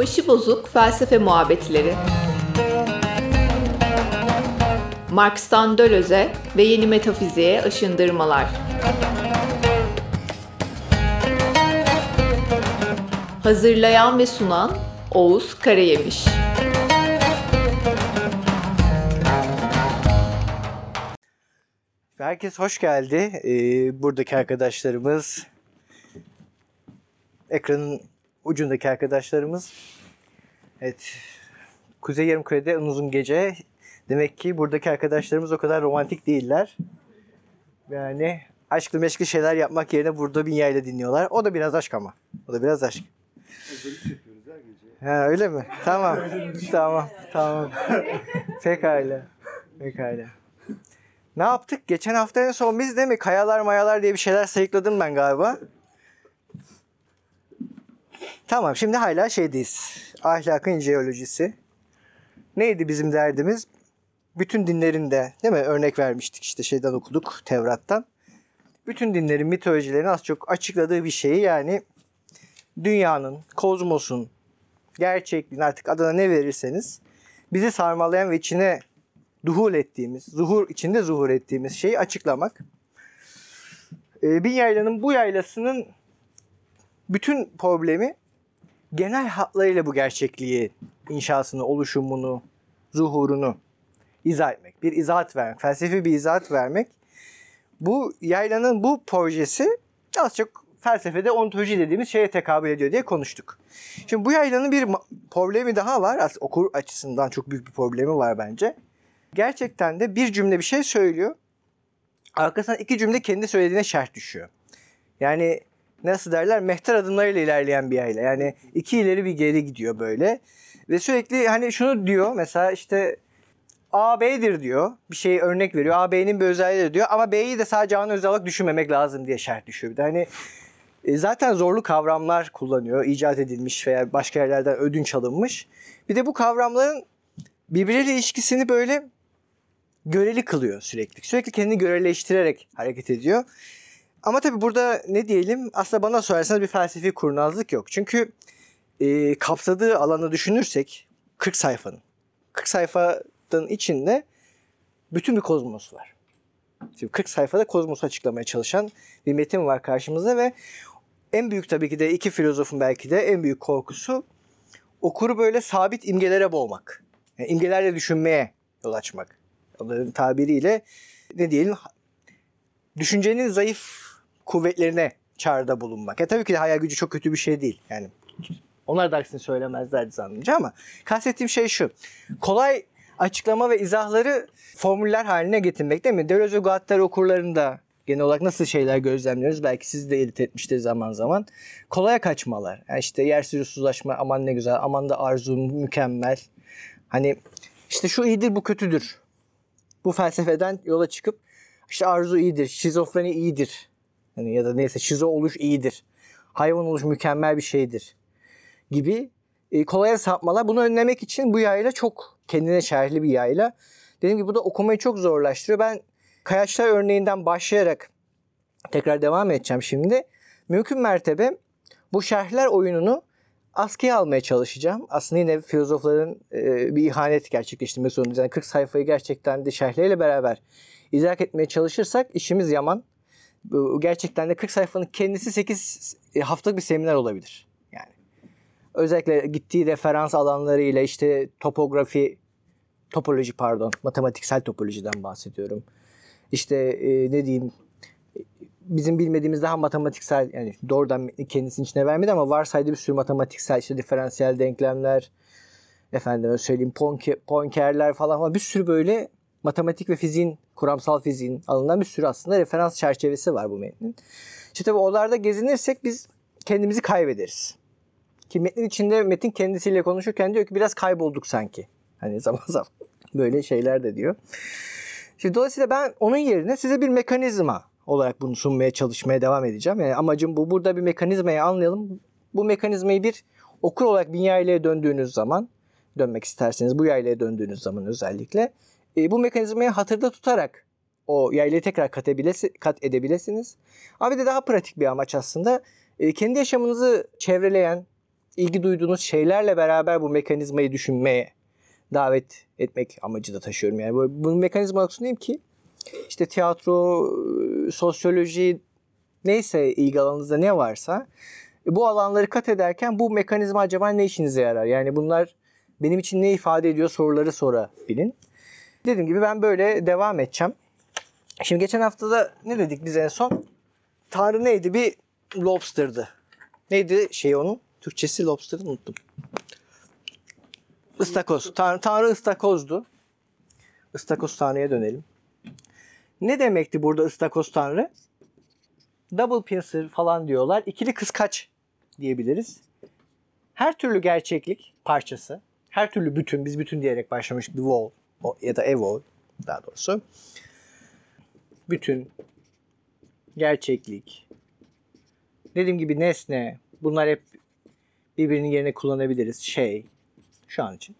Başı bozuk felsefe muhabbetleri. Marx'tan Döloz'e ve yeni metafiziğe aşındırmalar. Hazırlayan ve sunan Oğuz Karayemiş. Herkes hoş geldi. Ee, buradaki arkadaşlarımız, ekranın ucundaki arkadaşlarımız. Evet, Kuzey Yarımküre'de en uzun gece. Demek ki buradaki arkadaşlarımız o kadar romantik değiller. Yani aşklı meşkli şeyler yapmak yerine burada bir yayla dinliyorlar. O da biraz aşk ama. O da biraz aşk. Ha öyle mi? Tamam. tamam. Tamam. Pekala. Pekala. Ne yaptık? Geçen hafta en son biz değil mi? Kayalar mayalar diye bir şeyler sayıkladım ben galiba. Tamam şimdi hala şeydeyiz. Ahlakın jeolojisi. Neydi bizim derdimiz? Bütün dinlerinde değil mi? Örnek vermiştik işte şeyden okuduk Tevrat'tan. Bütün dinlerin mitolojilerin az çok açıkladığı bir şeyi yani dünyanın, kozmosun, gerçekliğin artık adına ne verirseniz bizi sarmalayan ve içine duhul ettiğimiz, zuhur içinde zuhur ettiğimiz şeyi açıklamak. Ee, bir yaylanın bu yaylasının bütün problemi genel hatlarıyla bu gerçekliği inşasını, oluşumunu, zuhurunu izah etmek. Bir izahat vermek, felsefi bir izahat vermek. Bu yaylanın bu projesi az çok felsefede ontoloji dediğimiz şeye tekabül ediyor diye konuştuk. Şimdi bu yaylanın bir problemi daha var. Aslında okur açısından çok büyük bir problemi var bence. Gerçekten de bir cümle bir şey söylüyor. Arkasından iki cümle kendi söylediğine şerh düşüyor. Yani nasıl derler mehter adımlarıyla ilerleyen bir yayla. Yani iki ileri bir geri gidiyor böyle. Ve sürekli hani şunu diyor mesela işte A B'dir diyor. Bir şey örnek veriyor. A B'nin bir özelliği diyor. Ama B'yi de sadece A'nın özel olarak düşünmemek lazım diye şerh düşüyor. Bir hani e, zaten zorlu kavramlar kullanıyor. icat edilmiş veya başka yerlerden ödünç alınmış. Bir de bu kavramların birbiriyle ilişkisini böyle göreli kılıyor sürekli. Sürekli kendini göreleştirerek hareket ediyor. Ama tabii burada ne diyelim aslında bana sorarsanız bir felsefi kurnazlık yok. Çünkü e, kapsadığı alanı düşünürsek 40 sayfanın. 40 sayfanın içinde bütün bir kozmos var. Şimdi 40 sayfada kozmosu açıklamaya çalışan bir metin var karşımızda ve en büyük tabii ki de iki filozofun belki de en büyük korkusu okuru böyle sabit imgelere boğmak. Yani imgelerle düşünmeye yol açmak. Onların tabiriyle ne diyelim düşüncenin zayıf kuvvetlerine çağrıda bulunmak. Ya tabii ki de hayal gücü çok kötü bir şey değil. Yani onlar da aksini söylemezlerdi zannımca ama kastettiğim şey şu. Kolay açıklama ve izahları formüller haline getirmek değil mi? Deleuze Guattari okurlarında genel olarak nasıl şeyler gözlemliyoruz? Belki siz de edit etmiştir zaman zaman. Kolaya kaçmalar. Yani işte yersiz uzlaşma aman ne güzel, aman da arzu mükemmel. Hani işte şu iyidir bu kötüdür. Bu felsefeden yola çıkıp işte arzu iyidir, şizofreni iyidir. Yani ya da neyse şizo oluş iyidir. Hayvan oluş mükemmel bir şeydir gibi e, kolaya sapmalar. Bunu önlemek için bu yayla çok kendine şerhli bir yayla. Dediğim gibi bu da okumayı çok zorlaştırıyor. Ben kayaçlar örneğinden başlayarak tekrar devam edeceğim şimdi. Mümkün mertebe bu şerhler oyununu askıya almaya çalışacağım. Aslında yine filozofların e, bir ihanet gerçekleştirmek zorundayız. Yani 40 sayfayı gerçekten de şerhleriyle beraber idrak etmeye çalışırsak işimiz yaman. Gerçekten de 40 sayfanın kendisi 8 e, haftalık bir seminer olabilir. Yani özellikle gittiği referans alanlarıyla işte topografi, topoloji pardon, matematiksel topolojiden bahsediyorum. İşte e, ne diyeyim bizim bilmediğimiz daha matematiksel yani doğrudan kendisinin içine vermedi ama varsaydığı bir sürü matematiksel işte diferansiyel denklemler efendim söyleyeyim Poinke, Poincar'ler falan ama bir sürü böyle matematik ve fiziğin kuramsal fiziğin alınan bir sürü aslında referans çerçevesi var bu metnin. İşte tabii oralarda gezinirsek biz kendimizi kaybederiz. Ki metnin içinde metin kendisiyle konuşurken diyor ki biraz kaybolduk sanki. Hani zaman zaman böyle şeyler de diyor. Şimdi dolayısıyla ben onun yerine size bir mekanizma olarak bunu sunmaya çalışmaya devam edeceğim. Yani amacım bu. Burada bir mekanizmayı anlayalım. Bu mekanizmayı bir okur olarak bir yaylaya döndüğünüz zaman dönmek isterseniz bu yaylaya döndüğünüz zaman özellikle e, bu mekanizmayı hatırda tutarak o yaylayı tekrar kat, kat edebilirsiniz. Ama bir de daha pratik bir amaç aslında. E, kendi yaşamınızı çevreleyen ilgi duyduğunuz şeylerle beraber bu mekanizmayı düşünmeye davet etmek amacı da taşıyorum. Yani bu, mekanizma diyeyim ki işte tiyatro, e, sosyoloji neyse ilgi alanınızda ne varsa e, bu alanları kat ederken bu mekanizma acaba ne işinize yarar? Yani bunlar benim için ne ifade ediyor soruları sorabilin. Dediğim gibi ben böyle devam edeceğim. Şimdi geçen haftada ne dedik biz en son? Tanrı neydi? Bir lobster'dı. Neydi şey onun? Türkçesi lobster'ı unuttum. Istakoz. Tanrı, tanrı ıstakozdu. Istakoz tanrıya dönelim. Ne demekti burada ıstakoz tanrı? Double pincer falan diyorlar. İkili kıskaç diyebiliriz. Her türlü gerçeklik parçası, her türlü bütün, biz bütün diyerek başlamış the wall ya da evol daha doğrusu. Bütün, gerçeklik, dediğim gibi nesne, bunlar hep birbirinin yerine kullanabiliriz. Şey, şu an için.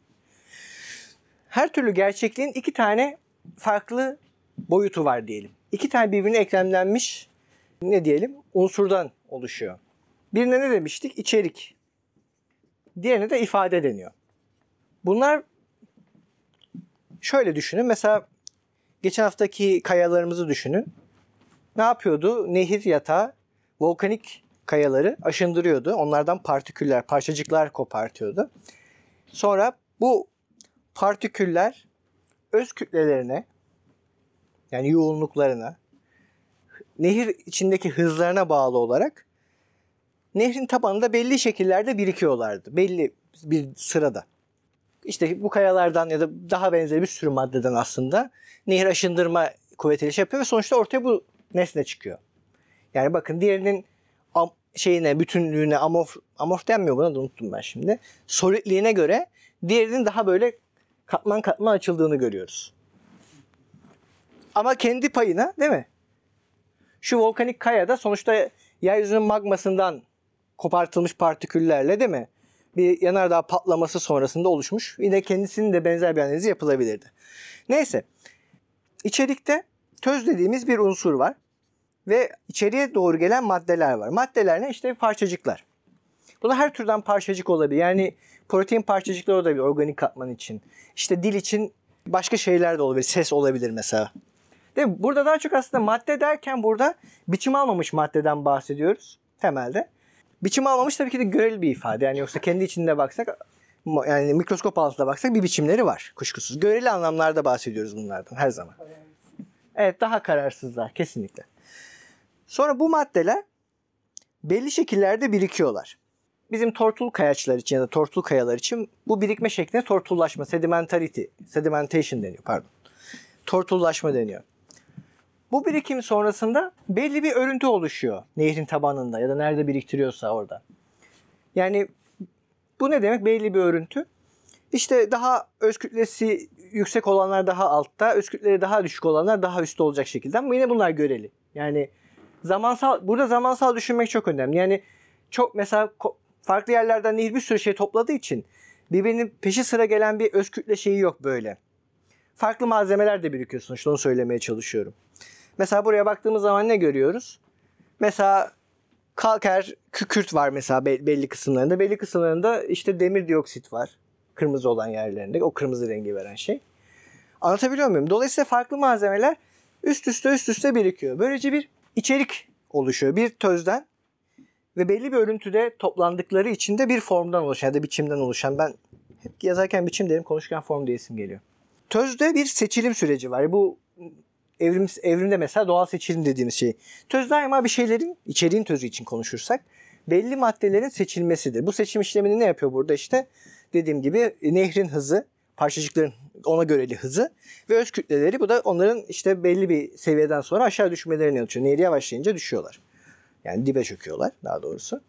Her türlü gerçekliğin iki tane farklı boyutu var diyelim. İki tane birbirine eklemlenmiş ne diyelim unsurdan oluşuyor. Birine ne demiştik? İçerik. Diğerine de ifade deniyor. Bunlar şöyle düşünün. Mesela geçen haftaki kayalarımızı düşünün. Ne yapıyordu? Nehir yatağı volkanik kayaları aşındırıyordu. Onlardan partiküller, parçacıklar kopartıyordu. Sonra bu partiküller öz kütlelerine yani yoğunluklarına nehir içindeki hızlarına bağlı olarak nehrin tabanında belli şekillerde birikiyorlardı. Belli bir sırada. İşte bu kayalardan ya da daha benzeri bir sürü maddeden aslında nehir aşındırma kuvvetiyle şey yapıyor ve sonuçta ortaya bu nesne çıkıyor. Yani bakın diğerinin am, şeyine, bütünlüğüne, amorf, amorf denmiyor buna da unuttum ben şimdi. Solidliğine göre diğerinin daha böyle katman katman açıldığını görüyoruz. Ama kendi payına değil mi? Şu volkanik kaya da sonuçta yeryüzünün magmasından kopartılmış partiküllerle değil mi? Bir yanardağ patlaması sonrasında oluşmuş. Yine kendisinin de benzer bir analizi yapılabilirdi. Neyse. İçerikte töz dediğimiz bir unsur var. Ve içeriye doğru gelen maddeler var. Maddeler ne? İşte parçacıklar. Buna her türden parçacık olabilir. Yani protein parçacıkları olabilir organik katman için. İşte dil için başka şeyler de olabilir. Ses olabilir mesela. Değil mi? Burada daha çok aslında madde derken burada biçim almamış maddeden bahsediyoruz temelde. Biçim almamış tabii ki de göreli bir ifade. Yani yoksa kendi içinde baksak yani mikroskop altında baksak bir biçimleri var kuşkusuz. Göreli anlamlarda bahsediyoruz bunlardan her zaman. Evet daha kararsızlar kesinlikle. Sonra bu maddeler belli şekillerde birikiyorlar. Bizim tortul kayaçlar için ya da tortul kayalar için bu birikme şekline tortullaşma, sedimentarity, sedimentation deniyor pardon. Tortullaşma deniyor. Bu birikim sonrasında belli bir örüntü oluşuyor nehrin tabanında ya da nerede biriktiriyorsa orada. Yani bu ne demek? Belli bir örüntü. İşte daha öz kütlesi yüksek olanlar daha altta, öz kütleri daha düşük olanlar daha üstte olacak şekilde. Ama yine bunlar göreli. Yani zamansal burada zamansal düşünmek çok önemli. Yani çok mesela farklı yerlerden nehir bir sürü şey topladığı için birbirinin peşi sıra gelen bir öz kütle şeyi yok böyle. Farklı malzemeler de birikiyor sonuçta onu söylemeye çalışıyorum. Mesela buraya baktığımız zaman ne görüyoruz? Mesela kalker kükürt var mesela belli kısımlarında. Belli kısımlarında işte demir dioksit var. Kırmızı olan yerlerinde. O kırmızı rengi veren şey. Anlatabiliyor muyum? Dolayısıyla farklı malzemeler üst üste üst üste birikiyor. Böylece bir içerik oluşuyor. Bir tözden ve belli bir örüntüde toplandıkları içinde bir formdan oluşan ya da biçimden oluşan. Ben hep yazarken biçim derim konuşurken form diye isim geliyor. Tözde bir seçilim süreci var. Bu evrim, evrimde mesela doğal seçilim dediğimiz şey. Töz daima bir şeylerin, içeriğin tözü için konuşursak belli maddelerin seçilmesidir. Bu seçim işlemini ne yapıyor burada işte? Dediğim gibi nehrin hızı, parçacıkların ona göreli hızı ve öz kütleleri bu da onların işte belli bir seviyeden sonra aşağı düşmelerini yol Nehri yavaşlayınca düşüyorlar. Yani dibe çöküyorlar daha doğrusu.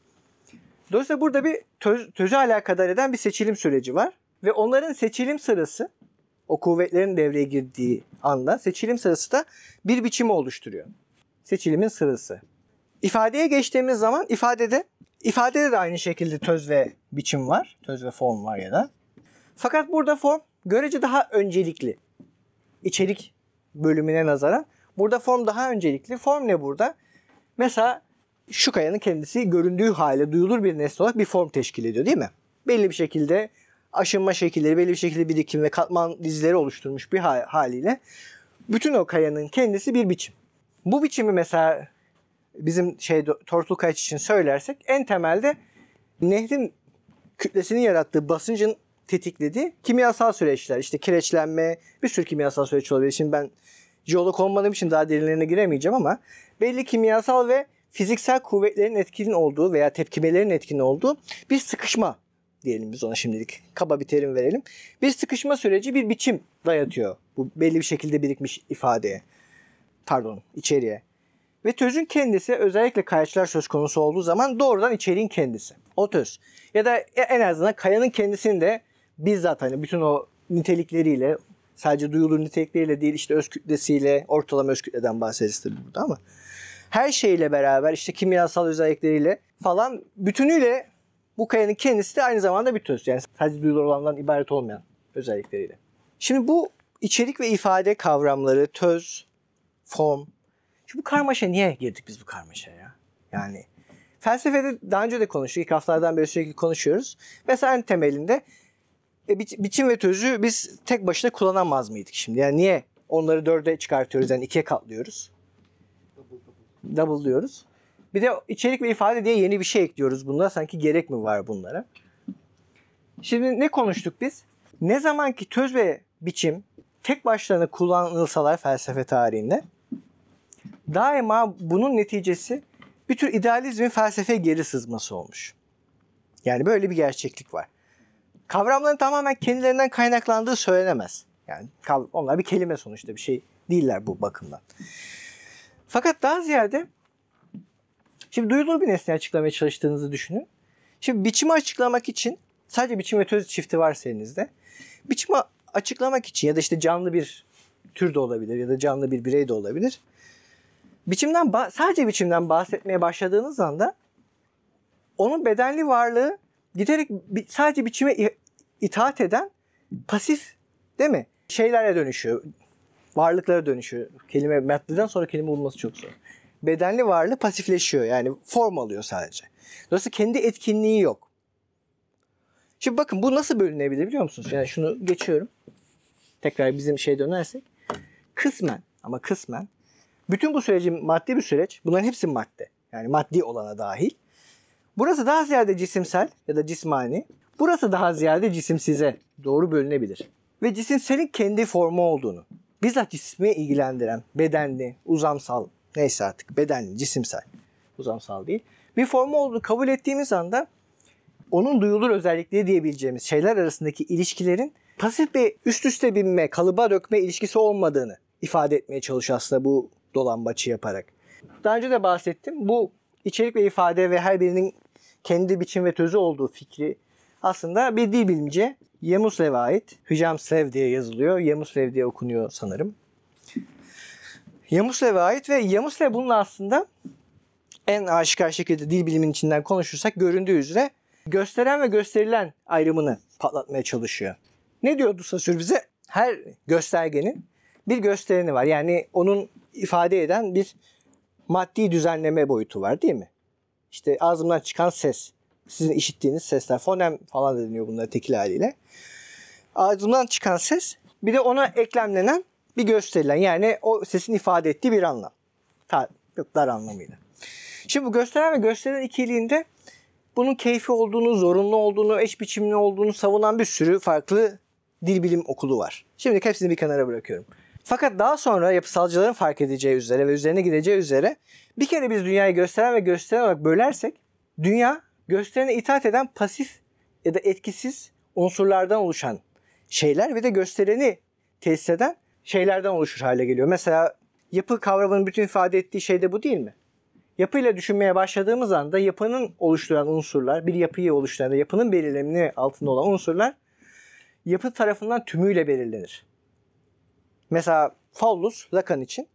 Dolayısıyla burada bir töz, tözü alakadar eden bir seçilim süreci var. Ve onların seçilim sırası o kuvvetlerin devreye girdiği anda seçilim sırası da bir biçimi oluşturuyor. Seçilimin sırası. İfadeye geçtiğimiz zaman ifadede ifadede de aynı şekilde töz ve biçim var. Töz ve form var ya da. Fakat burada form görece daha öncelikli. İçerik bölümüne nazaran. Burada form daha öncelikli. Form ne burada? Mesela şu kayanın kendisi göründüğü hale duyulur bir nesne olarak bir form teşkil ediyor değil mi? Belli bir şekilde aşınma şekilleri, belli bir şekilde birikim ve katman dizileri oluşturmuş bir ha- haliyle bütün o kayanın kendisi bir biçim. Bu biçimi mesela bizim şey Tortul Kayaç için söylersek en temelde nehrin kütlesinin yarattığı basıncın tetiklediği kimyasal süreçler. İşte kireçlenme, bir sürü kimyasal süreç olabilir. Şimdi ben jeolog olmadığım için daha derinlerine giremeyeceğim ama belli kimyasal ve fiziksel kuvvetlerin etkin olduğu veya tepkimelerin etkin olduğu bir sıkışma diyelim biz ona şimdilik. Kaba bir terim verelim. Bir sıkışma süreci bir biçim dayatıyor. Bu belli bir şekilde birikmiş ifadeye. Pardon, içeriye. Ve tözün kendisi özellikle kayaçlar söz konusu olduğu zaman doğrudan içeriğin kendisi. O töz. Ya da en azından kayanın kendisini de bizzat hani bütün o nitelikleriyle sadece duyulur nitelikleriyle değil işte öz kütlesiyle ortalama öz kütleden bahsederiz tabii burada ama her şeyle beraber işte kimyasal özellikleriyle falan bütünüyle bu kayanın kendisi de aynı zamanda bir töz. Yani sadece duyulur olandan ibaret olmayan özellikleriyle. Şimdi bu içerik ve ifade kavramları, töz, form. Şimdi bu karmaşa niye girdik biz bu karmaşaya? Yani felsefede daha önce de konuştuk. İlk haftalardan beri sürekli konuşuyoruz. Mesela en temelinde e, bi- biçim ve tözü biz tek başına kullanamaz mıydık şimdi? Yani niye onları dörde çıkartıyoruz yani ikiye katlıyoruz? Double diyoruz. Bir de içerik ve ifade diye yeni bir şey ekliyoruz bunda. Sanki gerek mi var bunlara? Şimdi ne konuştuk biz? Ne zaman ki töz ve biçim tek başlarına kullanılsalar felsefe tarihinde daima bunun neticesi bir tür idealizmin felsefeye geri sızması olmuş. Yani böyle bir gerçeklik var. Kavramların tamamen kendilerinden kaynaklandığı söylenemez. Yani onlar bir kelime sonuçta bir şey değiller bu bakımdan. Fakat daha ziyade şimdi duyulur bir nesne açıklamaya çalıştığınızı düşünün. Şimdi biçimi açıklamak için sadece biçim ve töz çifti varsa elinizde. Biçimi açıklamak için ya da işte canlı bir tür de olabilir ya da canlı bir birey de olabilir. Biçimden sadece biçimden bahsetmeye başladığınız anda onun bedenli varlığı giderek sadece biçime itaat eden pasif değil mi? Şeylere dönüşüyor. Varlıklara dönüşüyor. Kelime maddeden sonra kelime bulması çok zor. Bedenli varlığı pasifleşiyor. Yani form alıyor sadece. Dolayısıyla kendi etkinliği yok. Şimdi bakın bu nasıl bölünebilir biliyor musunuz? Yani şunu geçiyorum. Tekrar bizim şey dönersek. Kısmen ama kısmen bütün bu sürecin maddi bir süreç. Bunların hepsi madde. Yani maddi olana dahil. Burası daha ziyade cisimsel ya da cismani. Burası daha ziyade cisimsize doğru bölünebilir. Ve cisimselin kendi formu olduğunu, bizzat cismi ilgilendiren bedenli, uzamsal, neyse artık bedenli, cisimsel, uzamsal değil. Bir formu olduğunu kabul ettiğimiz anda onun duyulur özellikleri diyebileceğimiz şeyler arasındaki ilişkilerin pasif bir üst üste binme, kalıba dökme ilişkisi olmadığını ifade etmeye çalışıyor aslında bu dolambaçı yaparak. Daha önce de bahsettim. Bu içerik ve ifade ve her birinin kendi biçim ve tözü olduğu fikri aslında bir dil bilimci Yemuslev'e ait. Hücamslev diye yazılıyor. Yemuslev diye okunuyor sanırım. Yemuslev'e ait ve Yemuslev bunun aslında en aşikar şekilde dil biliminin içinden konuşursak göründüğü üzere gösteren ve gösterilen ayrımını patlatmaya çalışıyor. Ne diyordu Saussure bize? Her göstergenin bir göstereni var. Yani onun ifade eden bir maddi düzenleme boyutu var değil mi? İşte ağzımdan çıkan ses. Sizin işittiğiniz sesler. Fonem falan deniyor bunlara tekil haliyle. Ağzımdan çıkan ses bir de ona eklemlenen bir gösterilen. Yani o sesin ifade ettiği bir anlam. Ta, yok dar anlamıyla. Şimdi bu gösteren ve gösteren ikiliğinde bunun keyfi olduğunu, zorunlu olduğunu, eş biçimli olduğunu savunan bir sürü farklı dil bilim okulu var. Şimdi hepsini bir kenara bırakıyorum. Fakat daha sonra yapısalcıların fark edeceği üzere ve üzerine gideceği üzere bir kere biz dünyayı gösteren ve gösteren olarak bölersek dünya gösterene itaat eden pasif ya da etkisiz unsurlardan oluşan şeyler ve de göstereni tesis eden şeylerden oluşur hale geliyor. Mesela yapı kavramının bütün ifade ettiği şey de bu değil mi? Yapıyla düşünmeye başladığımız anda yapının oluşturan unsurlar, bir yapıyı oluşturan, yapının belirlemini altında olan unsurlar yapı tarafından tümüyle belirlenir. Mesela Faullus Lacan için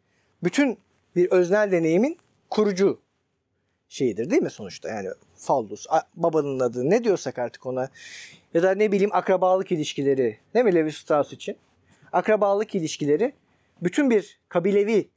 bütün bir öznel deneyimin kurucu şeyidir değil mi sonuçta? Yani Faullus, a- babanın adı ne diyorsak artık ona ya da ne bileyim akrabalık ilişkileri değil mi Levi Strauss için? Akrabalık ilişkileri bütün bir kabilevi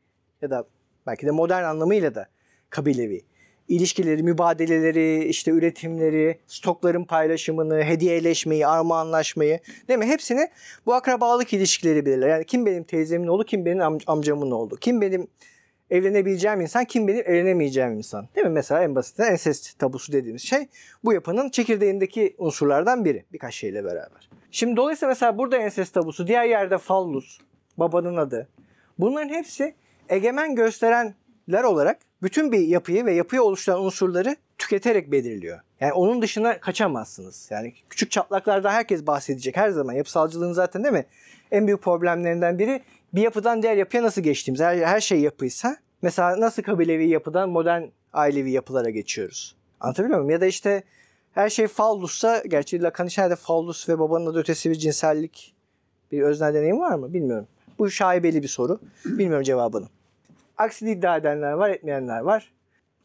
ya da belki de modern anlamıyla da kabilevi ilişkileri, mübadeleleri, işte üretimleri, stokların paylaşımını, hediyeleşmeyi, armağanlaşmayı değil mi? Hepsini bu akrabalık ilişkileri belirler. Yani kim benim teyzemin oğlu, kim benim am- amcamın oğlu, kim benim evlenebileceğim insan, kim benim evlenemeyeceğim insan. Değil mi? Mesela en basitinden ensest tabusu dediğimiz şey bu yapının çekirdeğindeki unsurlardan biri birkaç şeyle beraber. Şimdi dolayısıyla mesela burada ensest tabusu, diğer yerde fallus, babanın adı. Bunların hepsi egemen gösterenler olarak bütün bir yapıyı ve yapıyı oluşturan unsurları tüketerek belirliyor. Yani onun dışına kaçamazsınız. Yani küçük çatlaklarda herkes bahsedecek her zaman. Yapısalcılığın zaten değil mi? En büyük problemlerinden biri bir yapıdan diğer yapıya nasıl geçtiğimiz. Her, her şey yapıysa mesela nasıl kabilevi yapıdan modern ailevi yapılara geçiyoruz. Anlatabiliyor muyum? Ya da işte her şey fallussa, gerçi Lacan içeride fallus ve babanın adı ötesi bir cinsellik bir öznel deneyim var mı? Bilmiyorum. Bu şaibeli bir soru. Bilmiyorum cevabını. Aksini iddia edenler var, etmeyenler var.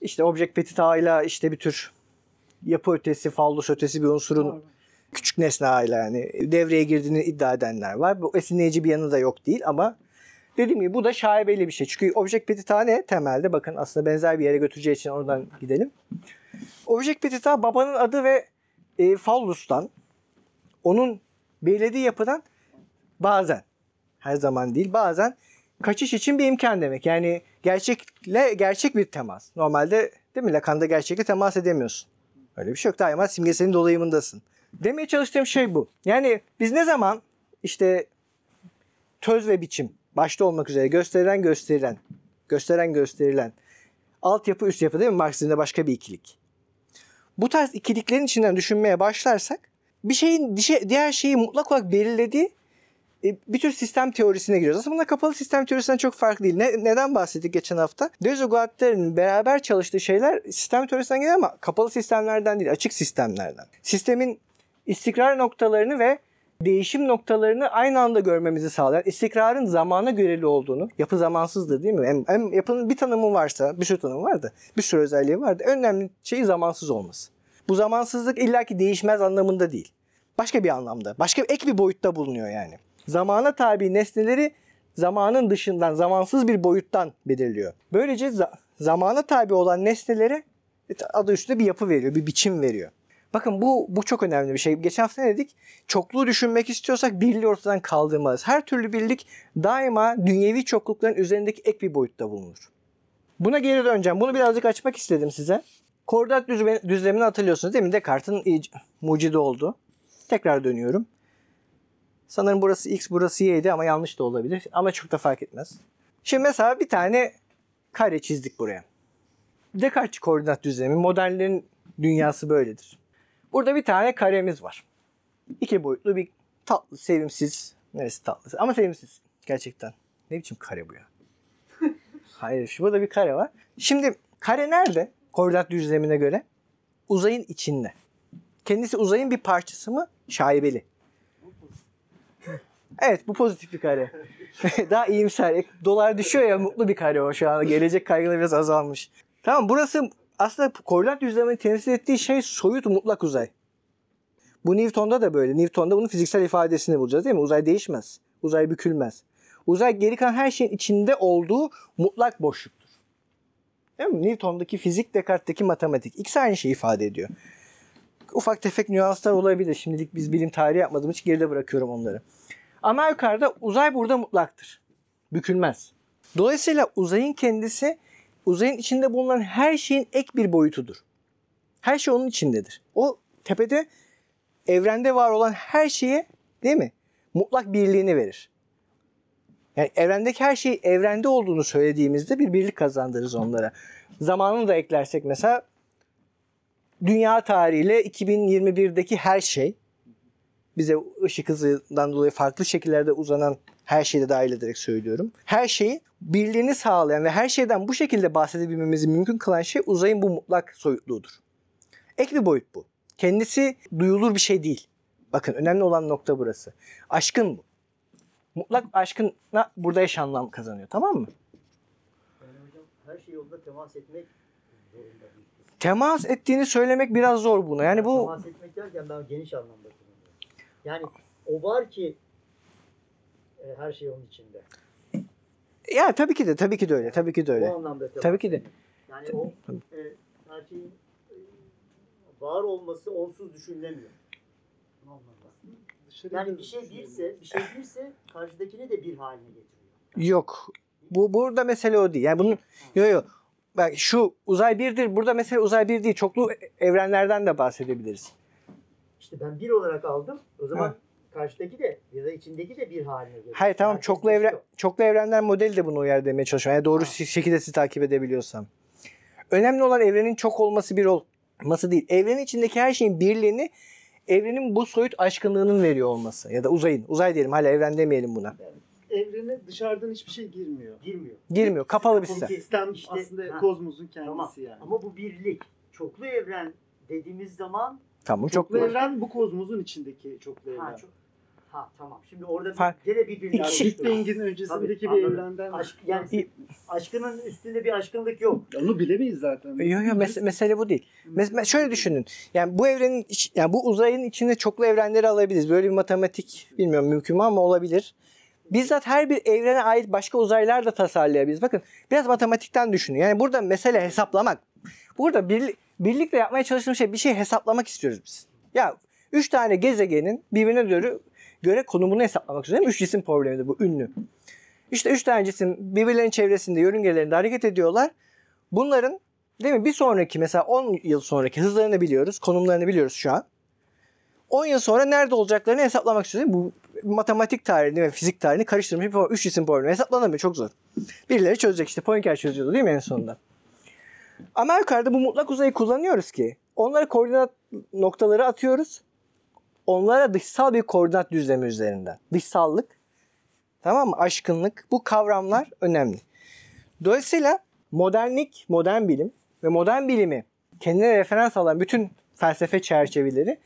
İşte object petit ağıyla işte bir tür yapı ötesi, fallus ötesi bir unsurun küçük nesne ağıyla yani devreye girdiğini iddia edenler var. Bu esinleyici bir yanı da yok değil ama dediğim gibi bu da şaibeli bir şey. Çünkü object petit ağı ne? Temelde bakın aslında benzer bir yere götüreceği için oradan gidelim. Object petit ağı babanın adı ve e, fallustan onun belirlediği yapıdan bazen her zaman değil bazen kaçış için bir imkan demek. Yani gerçekle gerçek bir temas. Normalde değil mi Lacan'da gerçekle temas edemiyorsun. Öyle bir şey yok. Daima simgeselin dolayımındasın. Demeye çalıştığım şey bu. Yani biz ne zaman işte töz ve biçim başta olmak üzere gösterilen gösterilen gösteren gösterilen altyapı üst yapı değil mi Marksizm'de başka bir ikilik. Bu tarz ikiliklerin içinden düşünmeye başlarsak bir şeyin diğer şeyi mutlak olarak belirlediği e, bir tür sistem teorisine giriyoruz. Aslında bunlar kapalı sistem teorisinden çok farklı değil. Ne, neden bahsettik geçen hafta? Deleuze Guattari'nin beraber çalıştığı şeyler sistem teorisinden geliyor ama kapalı sistemlerden değil, açık sistemlerden. Sistemin istikrar noktalarını ve değişim noktalarını aynı anda görmemizi sağlayan, istikrarın zamana göreli olduğunu, yapı zamansızdır değil mi? Hem, hem yapının bir tanımı varsa, bir sürü tanımı vardı, bir sürü özelliği vardı. Önemli şey zamansız olması. Bu zamansızlık illaki değişmez anlamında değil. Başka bir anlamda, başka ek bir boyutta bulunuyor yani. Zamana tabi nesneleri zamanın dışından, zamansız bir boyuttan belirliyor. Böylece za- zamana tabi olan nesnelere adı üstünde bir yapı veriyor, bir biçim veriyor. Bakın bu bu çok önemli bir şey. Geçen hafta ne dedik? Çokluğu düşünmek istiyorsak birliği ortadan kaldırmalıyız. Her türlü birlik daima dünyevi çoklukların üzerindeki ek bir boyutta bulunur. Buna geri döneceğim. Bunu birazcık açmak istedim size. Koordinat düzlemi- düzlemini hatırlıyorsunuz değil mi? Descartes'in mucidi oldu. Tekrar dönüyorum. Sanırım burası x, burası y'ydi ama yanlış da olabilir. Ama çok da fark etmez. Şimdi mesela bir tane kare çizdik buraya. Descartes koordinat düzlemi, modernlerin dünyası böyledir. Burada bir tane karemiz var. İki boyutlu bir tatlı, sevimsiz. Neresi tatlı? Ama sevimsiz. Gerçekten. Ne biçim kare bu ya? Hayır, şu burada bir kare var. Şimdi kare nerede? Koordinat düzlemine göre. Uzayın içinde. Kendisi uzayın bir parçası mı? Şaibeli. Evet bu pozitif bir kare. Daha iyimser. Dolar düşüyor ya mutlu bir kare o şu anda. Gelecek kaygıları biraz azalmış. Tamam burası aslında koordinat düzlemini temsil ettiği şey soyut mutlak uzay. Bu Newton'da da böyle. Newton'da bunun fiziksel ifadesini bulacağız değil mi? Uzay değişmez. Uzay bükülmez. Uzay geri kalan her şeyin içinde olduğu mutlak boşluktur. Değil mi? Newton'daki fizik, Descartes'teki matematik. İkisi aynı şeyi ifade ediyor. Ufak tefek nüanslar olabilir. Şimdilik biz bilim tarihi yapmadığım için geride bırakıyorum onları. Ama yukarıda uzay burada mutlaktır. Bükülmez. Dolayısıyla uzayın kendisi uzayın içinde bulunan her şeyin ek bir boyutudur. Her şey onun içindedir. O tepede evrende var olan her şeye değil mi? Mutlak birliğini verir. Yani evrendeki her şey evrende olduğunu söylediğimizde bir birlik kazandırırız onlara. Zamanını da eklersek mesela dünya tarihiyle 2021'deki her şey bize ışık hızından dolayı farklı şekillerde uzanan her şeyi de dahil ederek söylüyorum. Her şeyin birliğini sağlayan ve her şeyden bu şekilde bahsedebilmemizi mümkün kılan şey uzayın bu mutlak soyutluğudur. Ek bir boyut bu. Kendisi duyulur bir şey değil. Bakın önemli olan nokta burası. Aşkın bu. Mutlak aşkına burada eş anlam kazanıyor tamam mı? Yani hocam her şey yolda temas etmek zorunda. Temas ettiğini söylemek biraz zor buna. Yani bu Temas etmek derken ben geniş anlamda kullanıyorum. Yani o var ki e, her şey onun içinde. Ya tabii ki de tabii ki de öyle. Tabii ki de öyle. O anlamda Tabii ki de. Yani o e, her şeyin e, var olması onsuz düşünülemiyor. Yani bir şey birse, bir şey birse karşıdakini de bir haline getiriyor. Yok. Bu burada mesele o değil. Yani bunun yok yok. Bak şu uzay birdir. Burada mesele uzay bir değil. Çoklu evrenlerden de bahsedebiliriz. İşte ben bir olarak aldım. O zaman Ha. Karşıdaki de ya da içindeki de bir haline geliyor. Hayır tamam Herkes çoklu evren çoklu evrenler modeli de bunu uyar demeye çalışıyorum. Yani doğru Ha. şekilde sizi takip edebiliyorsam. Önemli olan evrenin çok olması bir olması değil. Evrenin içindeki her şeyin birliğini evrenin bu soyut aşkınlığının veriyor olması. Ya da uzayın. Uzay diyelim hala evren demeyelim buna. Evrene dışarıdan hiçbir şey girmiyor. girmiyor. Girmiyor. Kapalı bir sistem. Sistem İşte, aslında ha. kozmosun kendisi Tamam. yani. Ama bu birlik. Çoklu evren dediğimiz zaman Tamam çoklu çok evren bu kozmosun içindeki çoklu evren. ha, çok, ha tamam. Şimdi orada bir, Fark- gene birbirine Yani İki- Big Bang'in öncesindeki Tabii, bir anladım. evrenden Aşk, yani İ- aşkının üstünde bir aşkınlık yok. onu bilemeyiz zaten. Yok yok mes- mesele bu değil. Mes- şöyle düşünün. Yani bu evrenin iç- yani bu uzayın içinde çoklu evrenleri alabiliriz. Böyle bir matematik bilmiyorum mümkün mü ama olabilir. Bizzat her bir evrene ait başka uzaylar da tasarlayabiliriz. Bakın biraz matematikten düşünün. Yani burada mesele hesaplamak. Burada birli- birlikte yapmaya çalıştığımız şey bir şey hesaplamak istiyoruz biz. Ya üç tane gezegenin birbirine göre, göre konumunu hesaplamak istiyoruz. Üç cisim problemidir bu ünlü. İşte üç tane cisim birbirlerinin çevresinde, yörüngelerinde hareket ediyorlar. Bunların değil mi bir sonraki mesela 10 yıl sonraki hızlarını biliyoruz, konumlarını biliyoruz şu an. 10 yıl sonra nerede olacaklarını hesaplamak istiyoruz. Bu matematik tarihini ve fizik tarihini karıştırmış bir. Üç cisim problemi hesaplanamıyor çok zor. Birileri çözecek işte Poincar çözüyordu değil mi en sonunda? Ama yukarıda bu mutlak uzayı kullanıyoruz ki onlara koordinat noktaları atıyoruz. Onlara dışsal bir koordinat düzlemi üzerinden. Dışsallık, tamam mı? Aşkınlık bu kavramlar önemli. Dolayısıyla modernlik, modern bilim ve modern bilimi kendine referans alan bütün felsefe çerçeveleri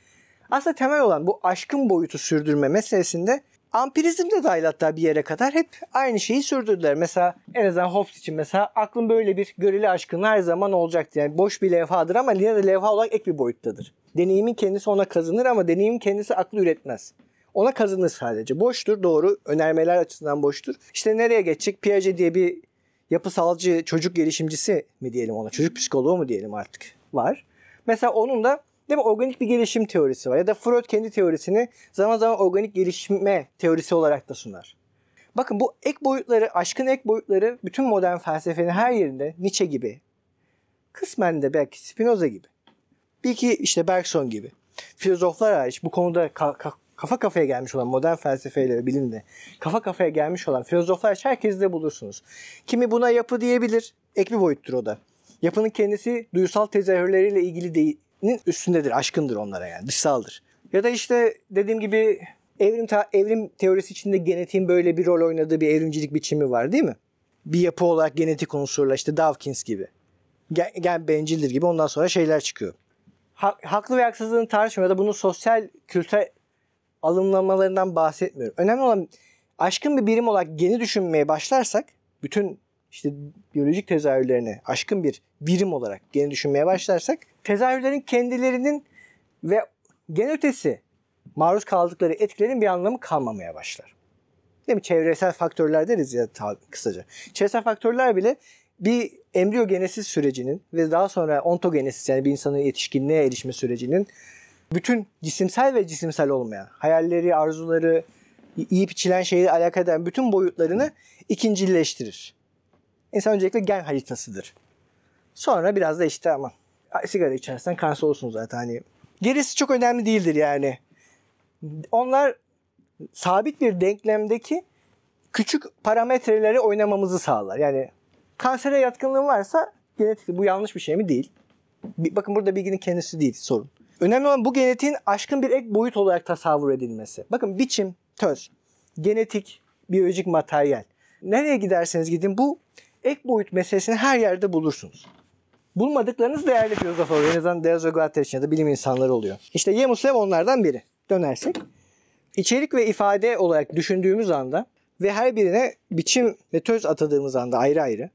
aslında temel olan bu aşkın boyutu sürdürme meselesinde ampirizm de dahil hatta bir yere kadar hep aynı şeyi sürdürdüler. Mesela en azından Hobbes için mesela aklın böyle bir göreli aşkın her zaman olacaktı. Yani boş bir levhadır ama yine de levha olarak ek bir boyuttadır. Deneyimin kendisi ona kazanır ama deneyimin kendisi aklı üretmez. Ona kazanır sadece. Boştur doğru. Önermeler açısından boştur. İşte nereye geçecek? Piaget diye bir yapısalcı çocuk gelişimcisi mi diyelim ona? Çocuk psikoloğu mu diyelim artık? Var. Mesela onun da değil mi organik bir gelişim teorisi var. Ya da Freud kendi teorisini zaman zaman organik gelişme teorisi olarak da sunar. Bakın bu ek boyutları, aşkın ek boyutları bütün modern felsefenin her yerinde Nietzsche gibi, kısmen de belki Spinoza gibi, bir iki işte Bergson gibi filozoflar hariç bu konuda ka- ka- kafa kafaya gelmiş olan modern felsefeyle bilimle kafa kafaya gelmiş olan filozoflar hariç herkesi de bulursunuz. Kimi buna yapı diyebilir. Ek bir boyuttur o da. Yapının kendisi duysal tezahürleriyle ilgili değilinin üstündedir. Aşkındır onlara yani. Dışsaldır. Ya da işte dediğim gibi evrim, ta- evrim teorisi içinde genetiğin böyle bir rol oynadığı bir evrimcilik biçimi var değil mi? Bir yapı olarak genetik unsurla işte Dawkins gibi. Gen, gen bencildir gibi ondan sonra şeyler çıkıyor. Ha- haklı ve haksızlığını tartışmıyor ya da bunun sosyal kültürel alımlamalarından bahsetmiyorum. Önemli olan aşkın bir birim olarak geni düşünmeye başlarsak bütün işte biyolojik tezahürlerini aşkın bir birim olarak geni düşünmeye başlarsak tezahürlerin kendilerinin ve gen ötesi maruz kaldıkları etkilerin bir anlamı kalmamaya başlar. Değil mi? Çevresel faktörler deriz ya kısaca. Çevresel faktörler bile bir embriyogenesis sürecinin ve daha sonra ontogenesis yani bir insanın yetişkinliğe erişme sürecinin bütün cisimsel ve cisimsel olmayan hayalleri, arzuları, iyi biçilen şeyle alakadar eden bütün boyutlarını ikincileştirir. İnsan öncelikle gen haritasıdır. Sonra biraz da işte ama sigara içersen kanser olsun zaten hani. Gerisi çok önemli değildir yani. Onlar sabit bir denklemdeki küçük parametreleri oynamamızı sağlar. Yani kansere yatkınlığın varsa genetik bu yanlış bir şey mi? Değil. Bakın burada bilginin kendisi değil sorun. Önemli olan bu genetiğin aşkın bir ek boyut olarak tasavvur edilmesi. Bakın biçim, töz, genetik, biyolojik materyal. Nereye giderseniz gidin bu ek boyut meselesini her yerde bulursunuz. Bulmadıklarınız değerli filozof oluyor. En azından Guattari için ya da bilim insanları oluyor. İşte Yemuslev onlardan biri. Dönersek. İçerik ve ifade olarak düşündüğümüz anda ve her birine biçim ve töz atadığımız anda ayrı ayrı